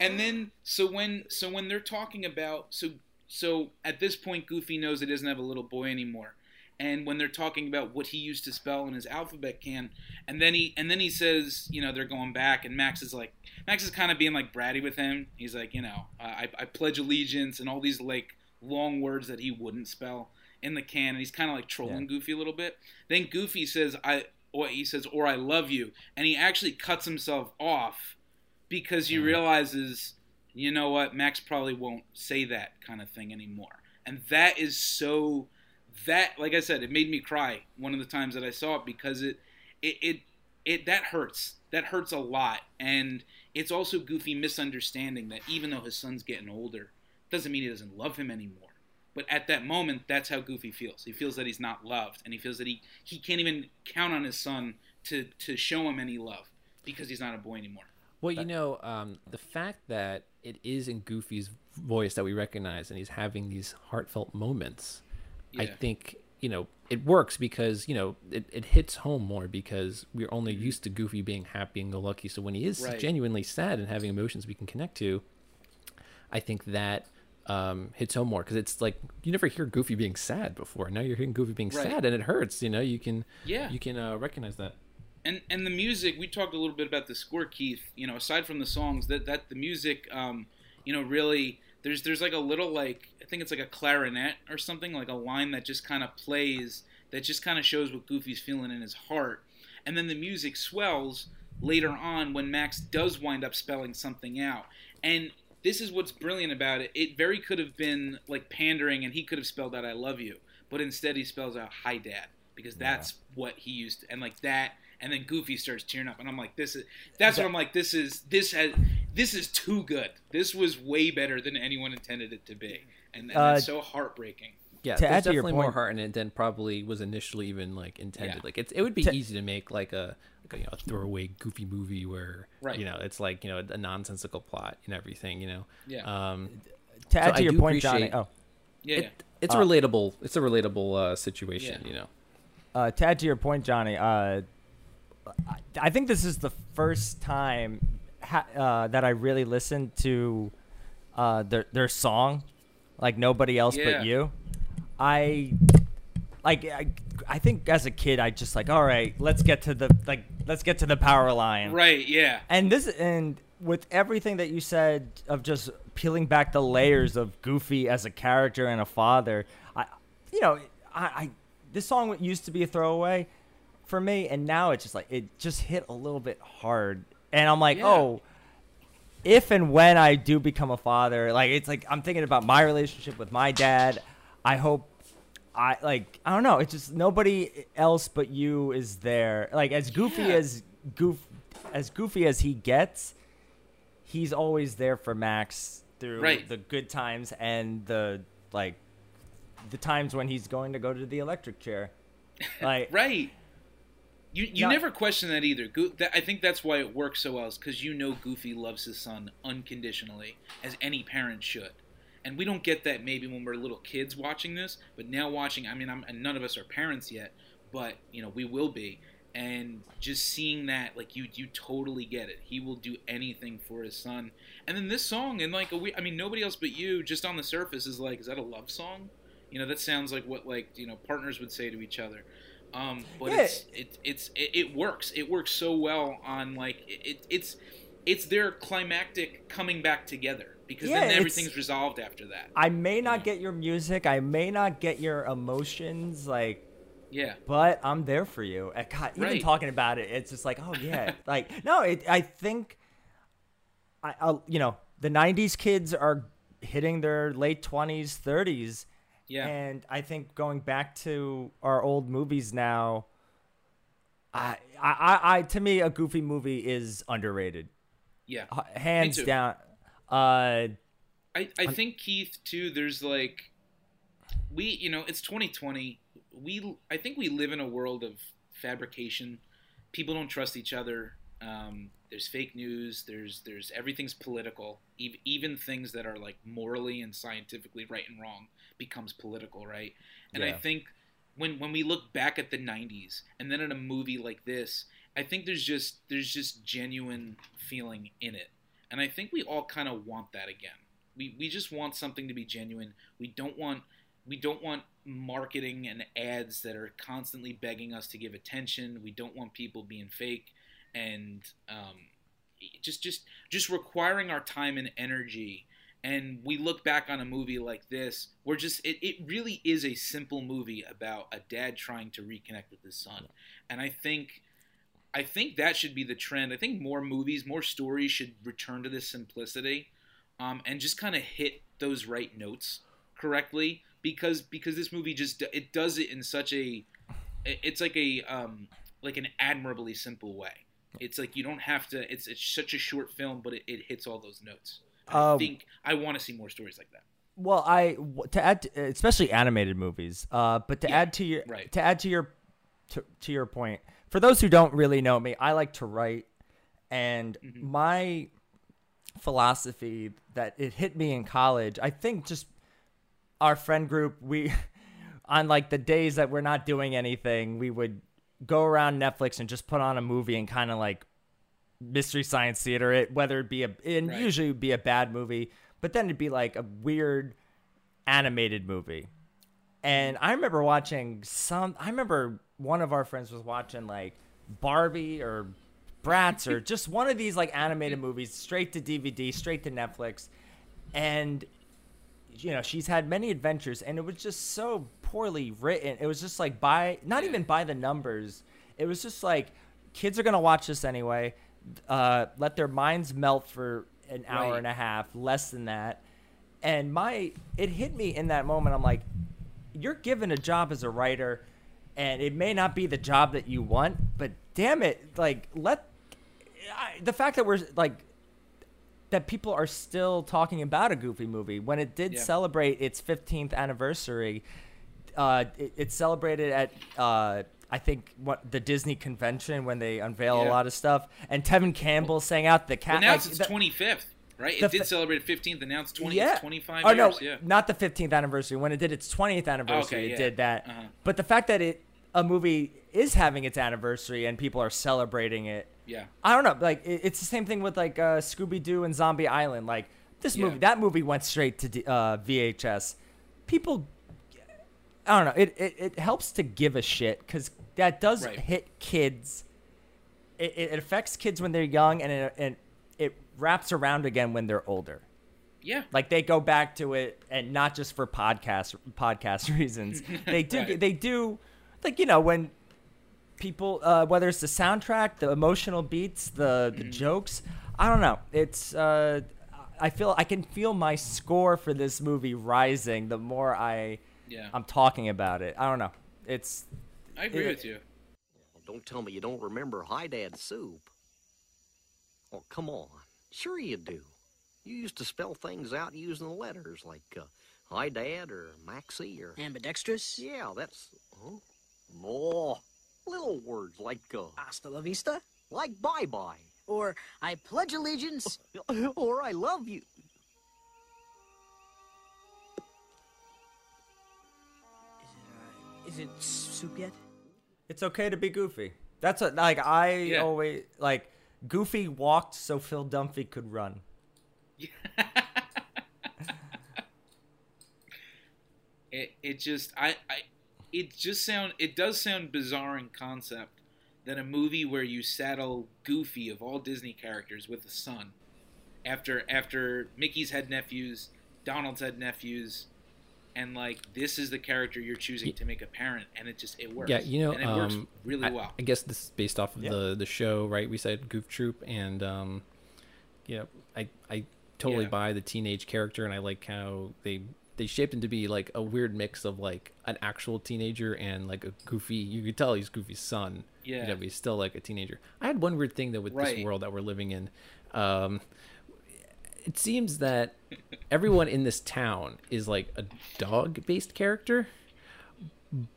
And then so when so when they're talking about so so at this point Goofy knows he doesn't have a little boy anymore. And when they're talking about what he used to spell in his alphabet can, and then he and then he says, you know, they're going back, and Max is like, Max is kind of being like bratty with him. He's like, you know, I, I pledge allegiance, and all these like long words that he wouldn't spell in the can, and he's kind of like trolling Goofy a little bit. Then Goofy says, I, or he says, or I love you, and he actually cuts himself off because he mm. realizes, you know what, Max probably won't say that kind of thing anymore, and that is so. That, like I said, it made me cry one of the times that I saw it because it, it, it, it that hurts. That hurts a lot, and it's also Goofy misunderstanding that even though his son's getting older, doesn't mean he doesn't love him anymore. But at that moment, that's how Goofy feels. He feels that he's not loved, and he feels that he, he can't even count on his son to, to show him any love because he's not a boy anymore. Well, you know, um, the fact that it is in Goofy's voice that we recognize, and he's having these heartfelt moments, I think you know it works because you know it, it hits home more because we're only used to Goofy being happy and go lucky. So when he is Right. genuinely sad and having emotions we can connect to, I think that um, hits home more because it's like you never hear Goofy being sad before. Now you're hearing Goofy being Right. sad, and it hurts. You know, you can Yeah. you can uh, recognize that. And and the music we talked a little bit about the score keith you know aside from the songs that that the music um you know really there's there's like a little like i think it's like a clarinet or something like a line that just kind of plays that just kind of shows what goofy's feeling in his heart. And then the music swells later on when max does wind up spelling something out. And this is what's brilliant about it. It very could have been like pandering and he could have spelled out i love you but instead he spells out hi dad because that's what he used to, and like that and then goofy starts tearing up and i'm like this is that's what i'm like this is this has this is too good this was way better than anyone intended it to be and, and Uh, it's so heartbreaking Yeah, To there's add to your definitely more point- heart in it than probably was initially even like intended. Yeah. Like it's it would be To- easy to make like a like a you know, throwaway goofy movie where Right. you know it's like you know a nonsensical plot and everything. You know, Yeah. Um, To add So to I your point, Johnny. Oh, yeah, it, it's a relatable. It's a relatable uh, situation. Yeah. You know. uh, to add to your point, Johnny. Uh, I- I think this is the first time uh, that I really listened to uh, their their song, like nobody else Yeah. but you. I like. I, I think as a kid, I just like, all right, let's get to the like, let's get to the Powerline. right yeah And this and with everything that you said of just peeling back the layers of Goofy as a character and a father, I, you know, I, I this song used to be a throwaway for me, and now it's just like it just hit a little bit hard, and I'm like, Yeah. oh. If and when I do become a father, like it's like I'm thinking about my relationship with my dad. I hope I like I don't know. It's just nobody else but you is there. Like as goofy Yeah. as goof as goofy as he gets, he's always there for Max through Right. the good times and the like the times when he's going to go to the electric chair. Like right you you never question that either. Go- that, i think that's why it works so well is because you know goofy loves his son unconditionally as any parent should. And we don't get that maybe when we're little kids watching this but now watching i mean I'm, and none of us are parents yet but you know we will be. And just seeing that like you you totally get it. He will do anything for his son. And then this song and like a we i mean nobody else but you just on the surface is like is that a love song? You know that sounds like what like you know partners would say to each other um but Yeah. it's it, it's it, it works it works so well on like it, it it's it's their climactic coming back together because Yeah, then everything's resolved after that I may not get your music, I may not get your emotions, like yeah but I'm there for you. God, even Right. talking about it, it's just like, oh yeah, like no, it, I think, I, I'll, you know, the '90s kids are hitting their late 20s, 30s, yeah and I think going back to our old movies now, I, I, I, to me, a Goofy movie is underrated, yeah hands down. Uh, I, I think Keith too. There's like, we you know it's 2020. We I think we live in a world of fabrication. People don't trust each other. Um, there's fake news. There's there's everything's political. Even even things that are like morally and scientifically right and wrong becomes political, right? And I think when when we look back at the 90s and then at a movie like this, I think there's just there's just genuine feeling in it. And I think we all kind of want that again. We we just want something to be genuine. We don't want we don't want marketing and ads that are constantly begging us to give attention. We don't want people being fake and um, just just just requiring our time and energy. And we look back on a movie like this, we're just it, it really is a simple movie about a dad trying to reconnect with his son. And I think I think that should be the trend. I think more movies, more stories should return to this simplicity, um, and just kind of hit those right notes correctly because because this movie just it does it in such a it's like a um, like an admirably simple way. It's like you don't have to. It's it's such a short film, but it, it hits all those notes. I Um, think I want to see more stories like that. Well, I to add, to, especially animated movies. Uh, but to Yeah, add to your right. to add to your to, to your point, for those who don't really know me, I like to write, and Mm-hmm. my philosophy that it hit me in college. I think just our friend group, we on like the days that we're not doing anything, we would go around Netflix and just put on a movie and kind of like mystery science theater it whether it be a and Right. usually would be a bad movie but then it'd be like a weird animated movie. And i remember watching some i remember one of our friends was watching like barbie or bratz or just one of these like animated movies straight to dvd straight to netflix. And you know she's had many adventures and it was just so poorly written. It was just like by not even by the numbers. It was just like kids are gonna watch this anyway uh, let their minds melt for an hour Right. and a half less than that and my it hit me in that moment i'm like you're given a job as a writer and it may not be the job that you want but damn it like let I, the fact that we're like that people are still talking about a Goofy movie when it did Yeah. celebrate its 15th anniversary. Uh, it, it celebrated at uh, I think what the Disney convention when they unveil a lot of stuff, and Tevin Campbell sang out the cat. Well, now like, it's 25th, right? It did fa- celebrate 15th, and now it's 20. yeah. It's 25 oh, years. no, yeah. not the 15th anniversary. When it did its 20th anniversary, Okay, it yeah. did that. Uh-huh. But the fact that it a movie is having its anniversary and people are celebrating it. Yeah. I don't know. Like it, it's the same thing with like uh, Scooby Doo and Zombie Island. Like this Yeah. movie, that movie went straight to uh, VHS. People, I don't know. It it, it helps to give a shit because that does Right. hit kids. It, it affects kids when they're young, and it, and it wraps around again when they're older. Yeah. Like they go back to it, and not just for podcast podcast reasons. They do. Right. They do. Like you know when people, uh, whether it's the soundtrack, the emotional beats, the the Mm-hmm. jokes. I don't know. It's. Uh, I feel I can feel my score for this movie rising the more I Yeah. I'm talking about it. I don't know. It's I agree it- with you. Don't tell me you don't remember Hi Dad Soup. Oh, come on. Sure you do. You used to spell things out using the letters like uh, Hi Dad or Maxie or. Ambidextrous? Yeah, that's. Huh? No. Little words like. Uh, Hasta la vista? like bye bye. Or I pledge allegiance? or I love you. Is it soup yet? It's okay to be goofy. That's what like I Yeah. always like. Goofy walked so Phil Dunphy could run. It it just I I it just sound it does sound bizarre in concept than a movie where you saddle Goofy of all Disney characters with a son after after Mickey's had nephews, Donald's had nephews, and like this is the character you're choosing to make a parent, and it just it works. Yeah, you know, and it works um, really I, well. I guess this is based off of Yeah. the the show, right? We said Goof Troop, and um, you know, I I totally Yeah. buy the teenage character, and I like how they they shaped him to be like a weird mix of like an actual teenager and like a goofy. You could tell he's Goofy's son. Yeah. you know, but he's still like a teenager. I had one weird thing though with Right. this world that we're living in. Um, it seems that everyone in this town is like a dog based character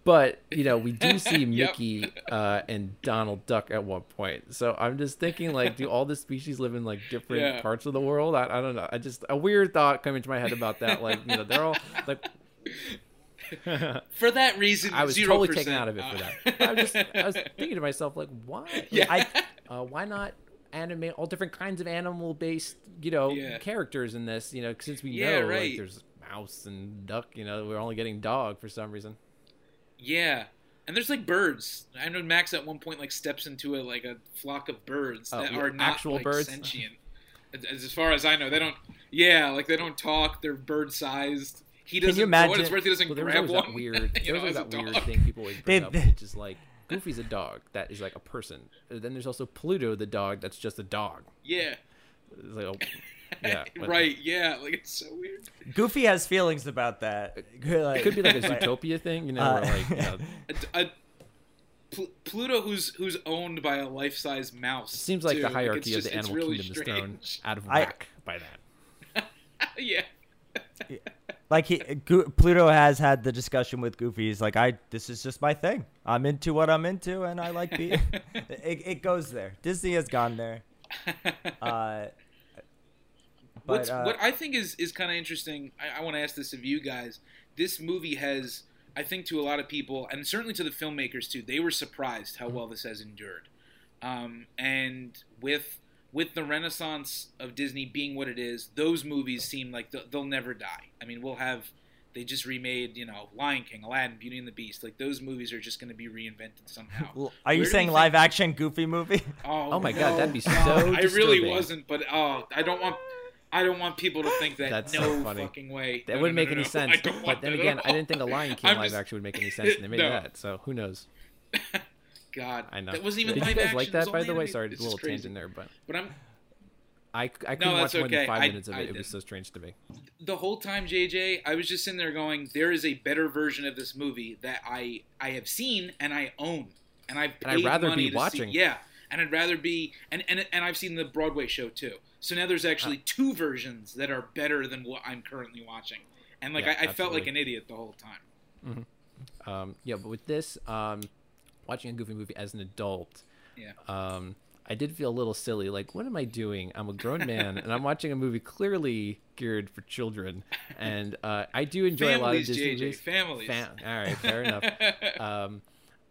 but you know we do see Yep. mickey uh, and donald duck at one point so i'm just thinking like do all the species live in like different Yeah. parts of the world I, I don't know i just a weird thought came into my head about that like you know they're all like For that reason, i was 0%, totally taken out of it for that I was, just, I was thinking to myself like why Like, Yeah. I, uh, why not animate all different kinds of animal based you know Yeah. characters in this you know since we Yeah, know like there's mouse and duck you know we're only getting dog for some reason Yeah. And there's like birds. I know Max at one point like steps into a like a flock of birds Oh, that yeah, are not actual like, birds? sentient. As, as far as I know, they don't. Yeah, like they don't talk. They're bird sized. He doesn't. you For what imagine- it's worth, he doesn't well, there was grab always one. that weird, you know, always that weird dog. thing people always bring They- up, which is like Goofy's a dog that is like a person. Then there's also Pluto, the dog that's just a dog. Yeah. It's like, oh, yeah, but- right. Yeah. Like it's so weird. Goofy has feelings about that. It could be like a Zootopia thing, you know, Uh, like you know, A, a Pl- Pluto, who's who's owned by a life-size mouse. it seems like too. the it's hierarchy of just- the animal really kingdom is thrown out of I- whack by that. yeah. like he Go- Pluto has had the discussion with Goofy. He's like, I this is just my thing. I'm into what I'm into, and I like being. it, it goes there. Disney has gone there. Uh, but What's, uh, what I think is is kind of interesting. I, I want to ask this of you guys. This movie has, I think, to a lot of people, and certainly to the filmmakers too, they were surprised how well this has endured. Um, and with with the renaissance of Disney being what it is, those movies seem like they'll, they'll never die. I mean, we'll have. They just remade, you know, Lion King, Aladdin, Beauty and the Beast. Like those movies are just going to be reinvented somehow. L- Are you Where do saying live think- action Goofy movie? Oh, Oh my God, that'd be no, so I really wasn't, but oh, I don't want. I don't want people to think that. That's no so funny. fucking way. That No, wouldn't no, make no, any no. sense. But then again, I didn't think a Lion King I'm live just- action would make any sense, and they made No. that. So who knows? God, I know. That wasn't even Did you guys action. like that, by the way? Sorry, This a little crazy. tangent there, but But I'm I, I couldn't that's watch more okay. than five I- minutes of I it. It was so strange to me. the whole time, JJ. I was just sitting there going, "There is a better version of this movie that I I have seen and I own, and I've And I'd paid rather money be to watching. See, yeah, and I'd rather be and and and I've seen the Broadway show too. So now there's actually two versions that are better than what I'm currently watching, and like Yeah, I, I felt like an idiot the whole time. Um, yeah, but with this, um, watching a Goofy movie as an adult, Yeah. um, I did feel a little silly. Like, what am I doing? I'm a grown man, and I'm watching a movie clearly geared for children. And uh, I do enjoy a lot of Families, Disney JJ, movies. families. Fam- All right, fair enough. Um,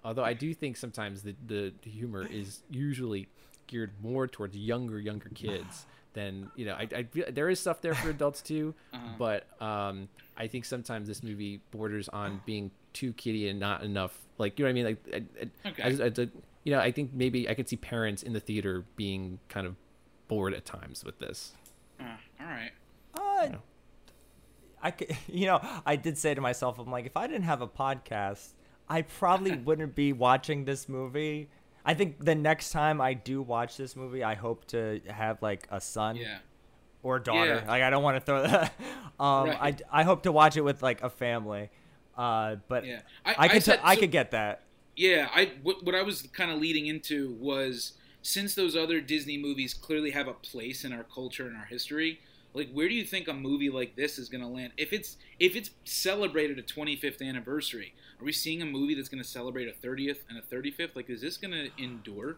although I do think sometimes the, the humor is usually geared more towards younger, younger kids than you know. I, I feel- there is stuff there for adults too, Uh-huh. but um, I think sometimes this movie borders on being too kiddie and not enough. Like you know what I mean? Like I, I, Okay. I just, I you know, I think maybe I could see parents in the theater being kind of bored at times with this. Uh, all right. Uh, I could, you know, I did say to myself, I'm like, if I didn't have a podcast, I probably wouldn't be watching this movie. I think the next time I do watch this movie, I hope to have like a son Yeah. or daughter. Yeah. Like I don't want to throw that. um, Right. I I hope to watch it with like a family. Uh, but Yeah. I, I- I could said- I so- could get that. Yeah, I what, what I was kind of leading into was since those other Disney movies clearly have a place in our culture and our history, like where do you think a movie like this is going to land? If it's if it's celebrated a 25th anniversary, are we seeing a movie that's going to celebrate a 30th and a 35th? Like is this going to endure?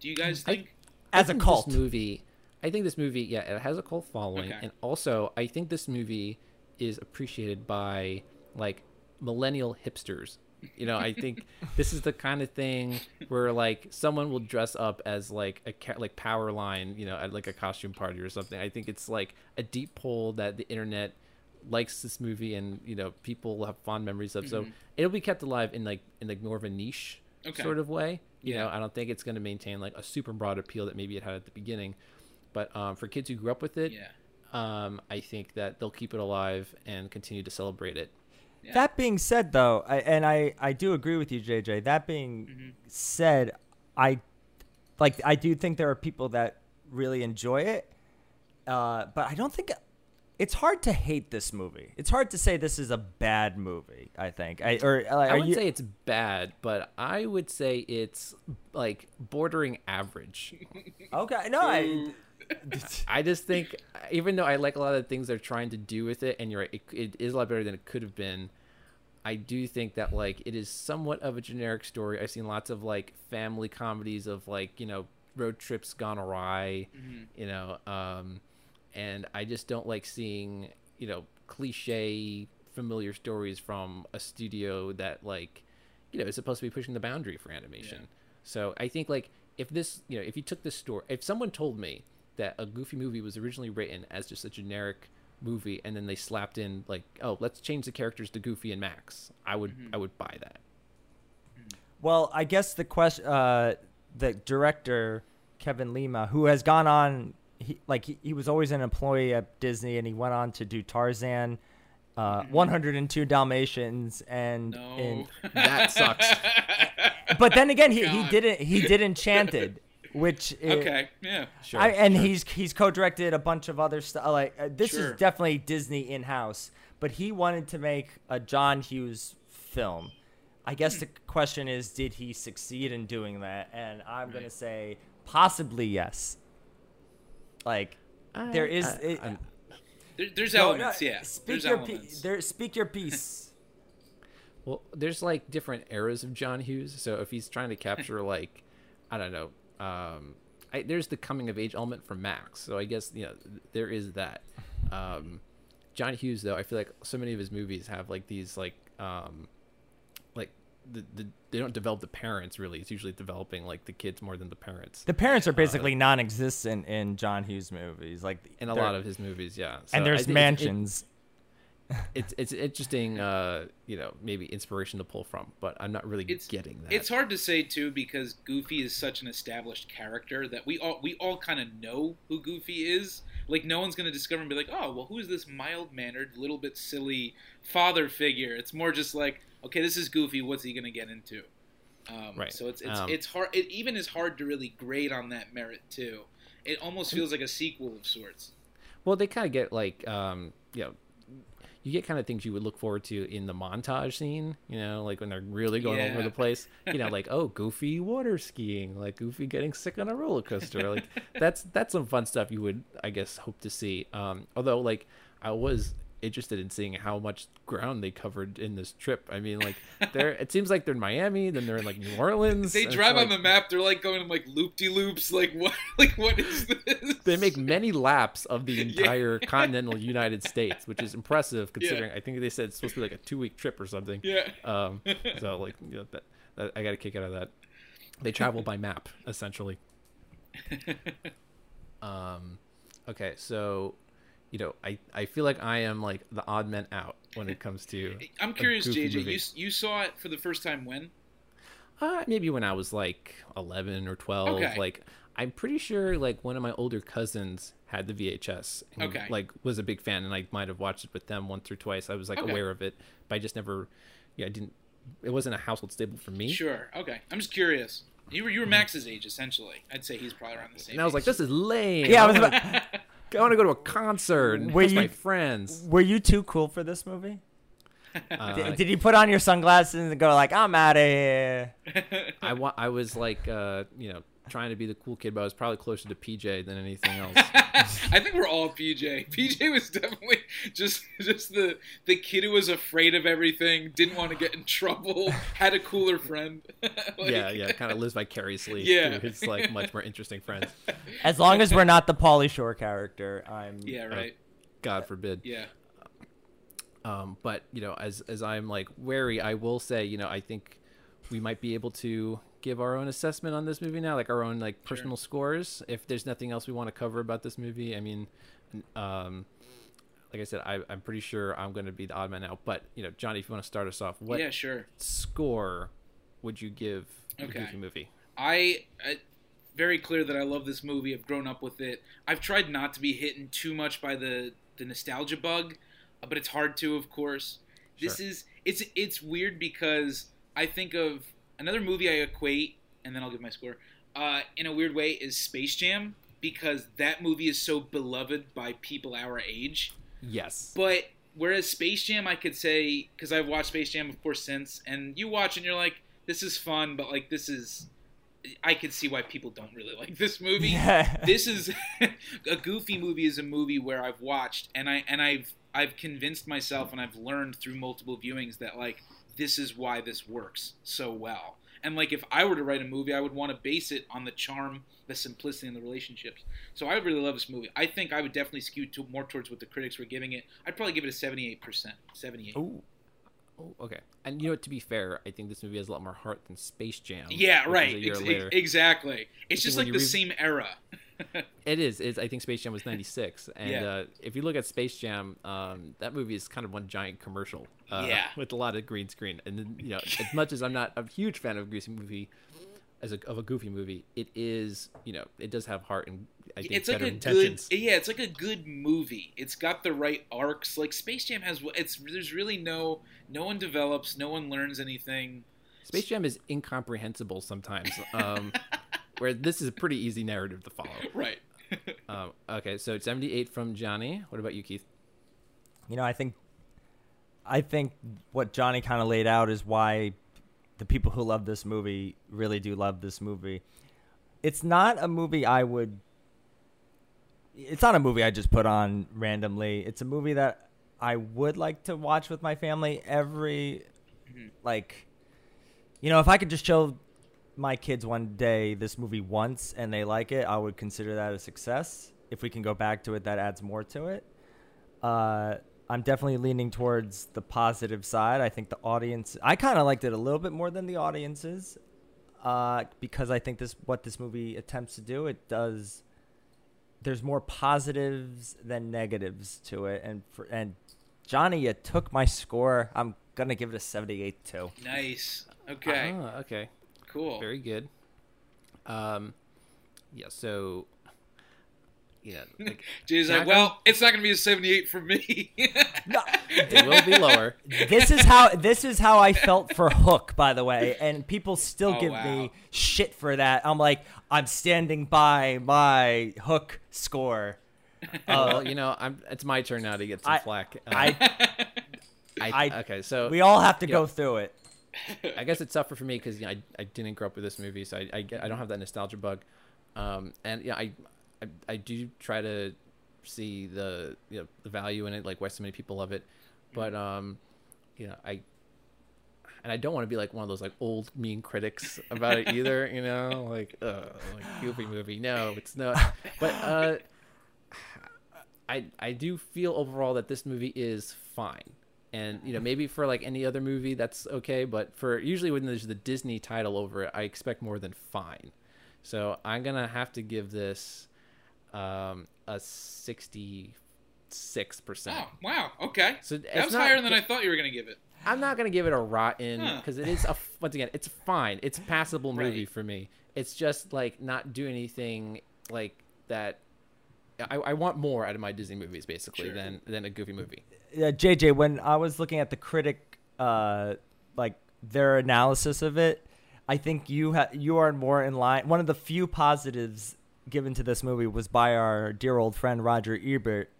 Do you guys think? I As a think cult. This movie, I think this movie, yeah, it has a cult following, Okay. and also I think this movie is appreciated by like millennial hipsters. You know, I think this is the kind of thing where like someone will dress up as like a ca- like Powerline, you know, at like a costume party or something. I think it's like a deep pull that the internet likes this movie and you know people have fond memories of. So it'll be kept alive in like in like more of a niche Okay. sort of way. You know, I don't think it's going to maintain like a super broad appeal that maybe it had at the beginning. But um, for kids who grew up with it, Yeah. um, I think that they'll keep it alive and continue to celebrate it. That being said, though, I, and I, I do agree with you, JJ. That being Mm-hmm. said, I like I do think there are people that really enjoy it, uh, but I don't think it's hard to hate this movie. It's hard to say this is a bad movie. I think, I or like, I wouldn't you? say it's bad, but I would say it's like bordering average. okay, no, I, I just think, even though I like a lot of the things they're trying to do with it, and you're right, it, it is a lot better than it could have been. I do think that like it is somewhat of a generic story. I've seen lots of like family comedies of like you know road trips gone awry, you know, um, and I just don't like seeing you know cliche familiar stories from a studio that like you know is supposed to be pushing the boundary for animation. So I think like if this you know if you took this story if someone told me that a Goofy movie was originally written as just a generic movie and then they slapped in like oh let's change the characters to Goofy and Max I would I would buy that. Well, I guess the question, uh, the director Kevin Lima, who has gone on, he, like he, he was always an employee at Disney, and he went on to do Tarzan, uh, 102 Dalmatians, and No. in, That sucks. but then again, he, he didn't he did Enchanted, which i- Okay, yeah. Sure. I, and he's he's co-directed a bunch of other stuff. Like uh, this Sure. is definitely Disney in house, but he wanted to make a John Hughes film. I guess the question is, did he succeed in doing that? And I'm gonna say possibly yes. Like there is. I- it- There, there's no, elements, no, yeah. Speak there's your elements. piece. There, speak your piece. Well, there's like different eras of John Hughes. So if he's trying to capture like, I don't know, um, I, there's the coming of age element from Max. So I guess you know there is that. Um, John Hughes though, I feel like so many of his movies have like these like, um, like the, the they don't develop the parents really. It's usually developing like the kids more than the parents. The parents are basically non-existent in John Hughes movies. Like In a lot of his movies, yeah. So and I there's it- it- mansions. It's it's interesting uh you know maybe inspiration to pull from but i'm not really It's- getting that It's hard to say too because Goofy is such an established character that we all we all kind of know who Goofy is. Like no one's gonna discover and be like, oh well, who's this mild mannered, little bit silly father figure? It's more just like, okay, this is Goofy. What's he gonna get into? Um, Right. So it's it's Um, it's hard. It even is hard to really grade on that merit too. It almost feels like a sequel of sorts. well they kind of get like um you know you get kind of things you would look forward to in the montage scene you know like when they're really going all over the place. You know like oh goofy water skiing like goofy getting sick on a roller coaster. Like that's that's some fun stuff you would i guess hope to see. Um although like i was interested in seeing how much ground they covered in this trip i mean like they're it seems like they're in miami then they're in like new orleans They drive on the map. They're like going in like loop de loops. Like what? Like what is this? they make many laps of the entire continental United States, which is impressive considering I think they said it's supposed to be like a two week trip or something. Yeah. Um, so like you know, that, that I got a kick out of that. They travel by map essentially. Um, okay, so you know I I feel like I am like the odd man out when it comes to. I'm a curious, goofy JJ. movie. You you saw it for the first time when? Uh, maybe when I was like 11 or 12. Okay. Like, I'm pretty sure like one of my older cousins had the VHS. And, Okay. Like, was a big fan, and I might have watched it with them once or twice. I was like Okay. aware of it, but I just never, yeah, I didn't. It wasn't a household staple for me. Sure. Okay. I'm just curious. You were you were Max's age essentially. I'd say he's probably around the same. And I was like, this is lame. Yeah, I was about- I want to go to a concert and Were with my friends. Were you too cool for this movie? Uh, Did, did you put on your sunglasses and go like, "I'm out of here"? I wa- I was like, uh, you know, trying to be the cool kid, but I was probably closer to PJ than anything else. I think we're all PJ. PJ was definitely just just the the kid who was afraid of everything, didn't want to get in trouble, had a cooler friend. Like- yeah, yeah, kind of lives vicariously Yeah. through his like much more interesting friends. As long as we're not the Pauly Shore character, I'm. Yeah. Right. God forbid. Yeah. Um, but you know, as as I'm like wary, I will say, you know, I think we might be able to give our own assessment on this movie now, like our own like personal scores. If there's nothing else we want to cover about this movie, I mean, um, like I said, I, I'm pretty sure I'm going to be the odd man out. But you know, Johnny, if you want to start us off, what Yeah. Sure. score would you give the Okay. Goofy movie? I, I very clear that I love this movie. I've grown up with it. I've tried not to be hitten too much by the the nostalgia bug, but it's hard to, of course. This Sure. is it's it's weird because I think of another movie I equate, and then I'll give my score. Uh, in a weird way, is Space Jam because that movie is so beloved by people our age. Yes. But whereas Space Jam, I could say because I've watched Space Jam, of course, since, and you watch and you're like, this is fun, but like this is, I could see why people don't really like this movie. Yeah. This is a Goofy movie is a movie where I've watched and I and I've I've convinced myself and I've learned through multiple viewings that like this is why this works so well. And like if I were to write a movie, I would want to base it on the charm, the simplicity, and the relationships. So I really love this movie. I think I would definitely skew to more towards what the critics were giving it. I'd probably give it a seventy-eight percent. Seventy-eight. Ooh. Oh, okay. And you know, to be fair, I think this movie has a lot more heart than Space Jam. Yeah, right. Ex- ex- exactly. It's just like the re- same era. It is. It's, I think Space Jam was '96, and Yeah. uh, if you look at Space Jam, um, that movie is kind of one giant commercial. Uh, Yeah. With a lot of green screen, and then, you know, as much as I'm not a huge fan of a Goofy movie, as a, of a Goofy movie, it is, you know, it does have heart and I think it's like a intentions. good yeah it's like a good movie it's got the right arcs like space jam has it's there's really no no one develops no one learns anything Space Jam is incomprehensible sometimes. Um, where this is a pretty easy narrative to follow. Right. Um, okay, so it's 78 from Johnny. What about you, Keith? You know, I think, I think what Johnny kind of laid out is why the people who love this movie really do love this movie. It's not a movie I would. It's not a movie I just put on randomly. It's a movie that I would like to watch with my family every, like, you know, if I could just show my kids one day this movie once and they like it, I would consider that a success. If we can go back to it, that adds more to it. Uh, I'm definitely leaning towards the positive side. I think the audience, I kind of liked it a little bit more than the audiences, uh, because I think this what this movie attempts to do. It does. There's more positives than negatives to it, and for and Johnny, you took my score. I'm gonna give it a 78 too. Nice. Okay. Ah, okay. Cool. Very good. Um, yeah. So, yeah, like, Jay's Can I like, go? well, it's not gonna be a 78 for me. no, it will be lower. this is how this is how I felt for Hook, by the way, and people still Oh, give wow. me shit for that. I'm like, I'm standing by my Hook score. well, you know, I'm. It's my turn now to get some I- flack. Uh, I, I, I- okay, so we all have to yeah. go through it. I guess it's tougher for me because you know, I, I didn't grow up with this movie, so I, I, I don't have that nostalgia bug. Um, and yeah, I, I I do try to see the you know the value in it, like why so many people love it. But um, you know, I and I don't want to be like one of those like old mean critics about it either. You know, like uh, like goofy movie. No, it's not. But uh, I I do feel overall that this movie is fine. And you know, maybe for like any other movie that's okay, but for usually when there's the Disney title over it, I expect more than fine. So I'm gonna have to give this um, a sixty-six percent. oh, wow. Okay. So that was not- higher than I thought you were gonna give it. I'm not gonna give it a rotten Huh. because it is a once again it's fine. It's a passable movie Right. for me. It's just like not do anything like that. I, I want more out of my Disney movies basically Sure. than than a goofy movie. uh, JJ, when I was looking at the critic, uh, like their analysis of it, I think you ha- you are more in line. One of the few positives given to this movie was by our dear old friend Roger Ebert,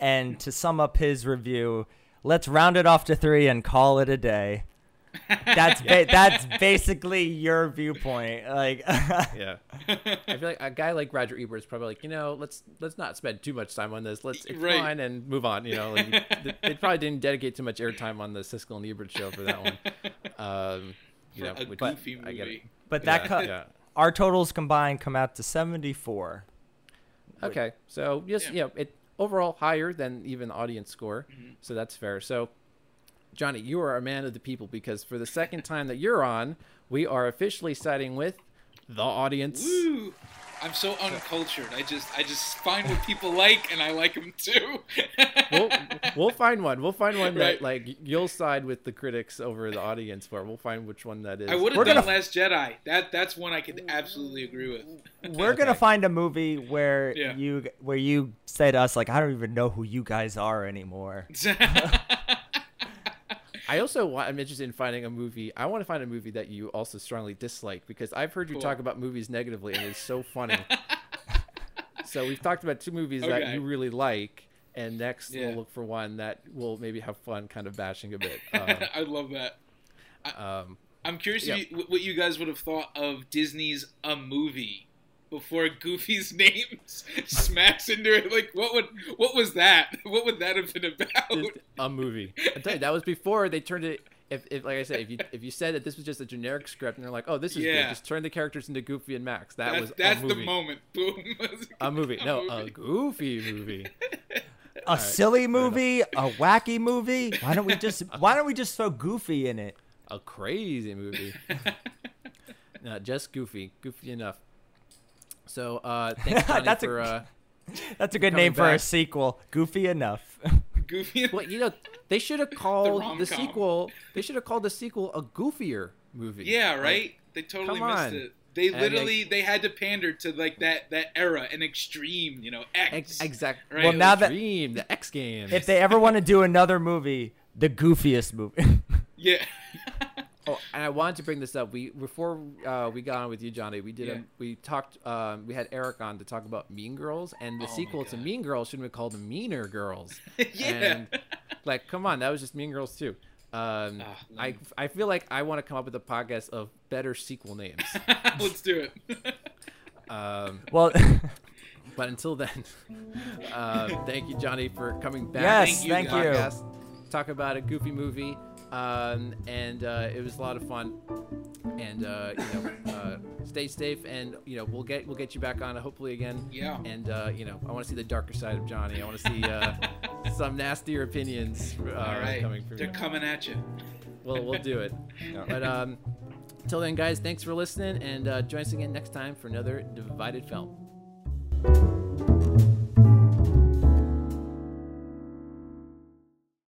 and to sum up his review, let's round it off to three and call it a day. That's ba- that's basically your viewpoint. Like, Yeah, I feel like a guy like Roger Ebert is probably like, you know, let's let's not spend too much time on this. Let's it's Right. fine and move on. You know, like, they probably didn't dedicate too much airtime on the Siskel and Ebert show for that one. Um, you For know, a which- goofy I get movie. but that Yeah, co- yeah. our totals combined come out to seventy four. Okay, so just Yeah. you know, it overall higher than even the audience score, Mm-hmm. so that's fair. So, Johnny, you are a man of the people because for the second time that you're on, we are officially siding with the audience. Woo! I'm so uncultured. I just I just find what people like and I like them too. we'll we'll find one. We'll find one that Right. like you'll side with the critics over the audience for. We'll find which one that is. I would have done gonna- Last Jedi. That that's one I could absolutely agree with. We're gonna find a movie where Yeah. you where you say to us like, I don't even know who you guys are anymore. I also want, I'm interested in finding a movie. I want to find a movie that you also strongly dislike because I've heard you Cool. talk about movies negatively and it's so funny. so we've talked about two movies that you really like, and next Yeah. we'll look for one that will maybe have fun, kind of bashing a bit. Um, I love that. um, I'm curious Yeah. if you, what you guys would have thought of Disney's a movie before Goofy's name smacks into it. Like, what would what was that? What would that have been about? just a movie. I tell you, that was before they turned it. If, if like I said, if you if you said that this was just a generic script and they're like, oh, this is Yeah. good, just turn the characters into Goofy and Max. That that's was that's a the moment. Boom. A movie. No, a Goofy movie. A silly movie, a wacky movie. Why don't we just Why don't we just throw Goofy in it? a crazy movie. no, just goofy, goofy enough. So, uh, thanks Johnny That's a- Uh, That's a good Coming name for a sequel. Goofy enough. Goofy. well, you know, they should have called the, rom-com. sequel. They should have called the sequel a goofier movie. Yeah, Like, right. they totally missed on. it. They And, literally they had to pander to like that that era, and extreme, you know, X. Ex- exact. Right. Well, now that- Dream, the X Games. if they ever want to do another movie, the goofiest movie. Yeah. Oh, and I wanted to bring this up. We before uh, we got on with you, Johnny. We did Yeah. a, we talked. Um, we had Eric on to talk about Mean Girls, and the Oh sequel to Mean Girls should have been called Meaner Girls. yeah. And, like, come on, that was just Mean Girls too. Um, Ah, I. I feel like I want to come up with a podcast of better sequel names. Let's do it. Um, Well, but until then, uh, thank you, Johnny, for coming back. yes, Thank you, thank you. podcast, talk about a goofy movie, um, and uh, it was a lot of fun. And uh, you know, uh, stay safe, and you know, we'll get we'll get you back on hopefully again. Yeah. And uh, you know, I want to see the darker side of Johnny. I want to see uh, some nastier opinions uh, All right. coming from They're you. coming at you. We'll we'll do it. But um, till then, guys, thanks for listening, and uh, join us again next time for another divided film.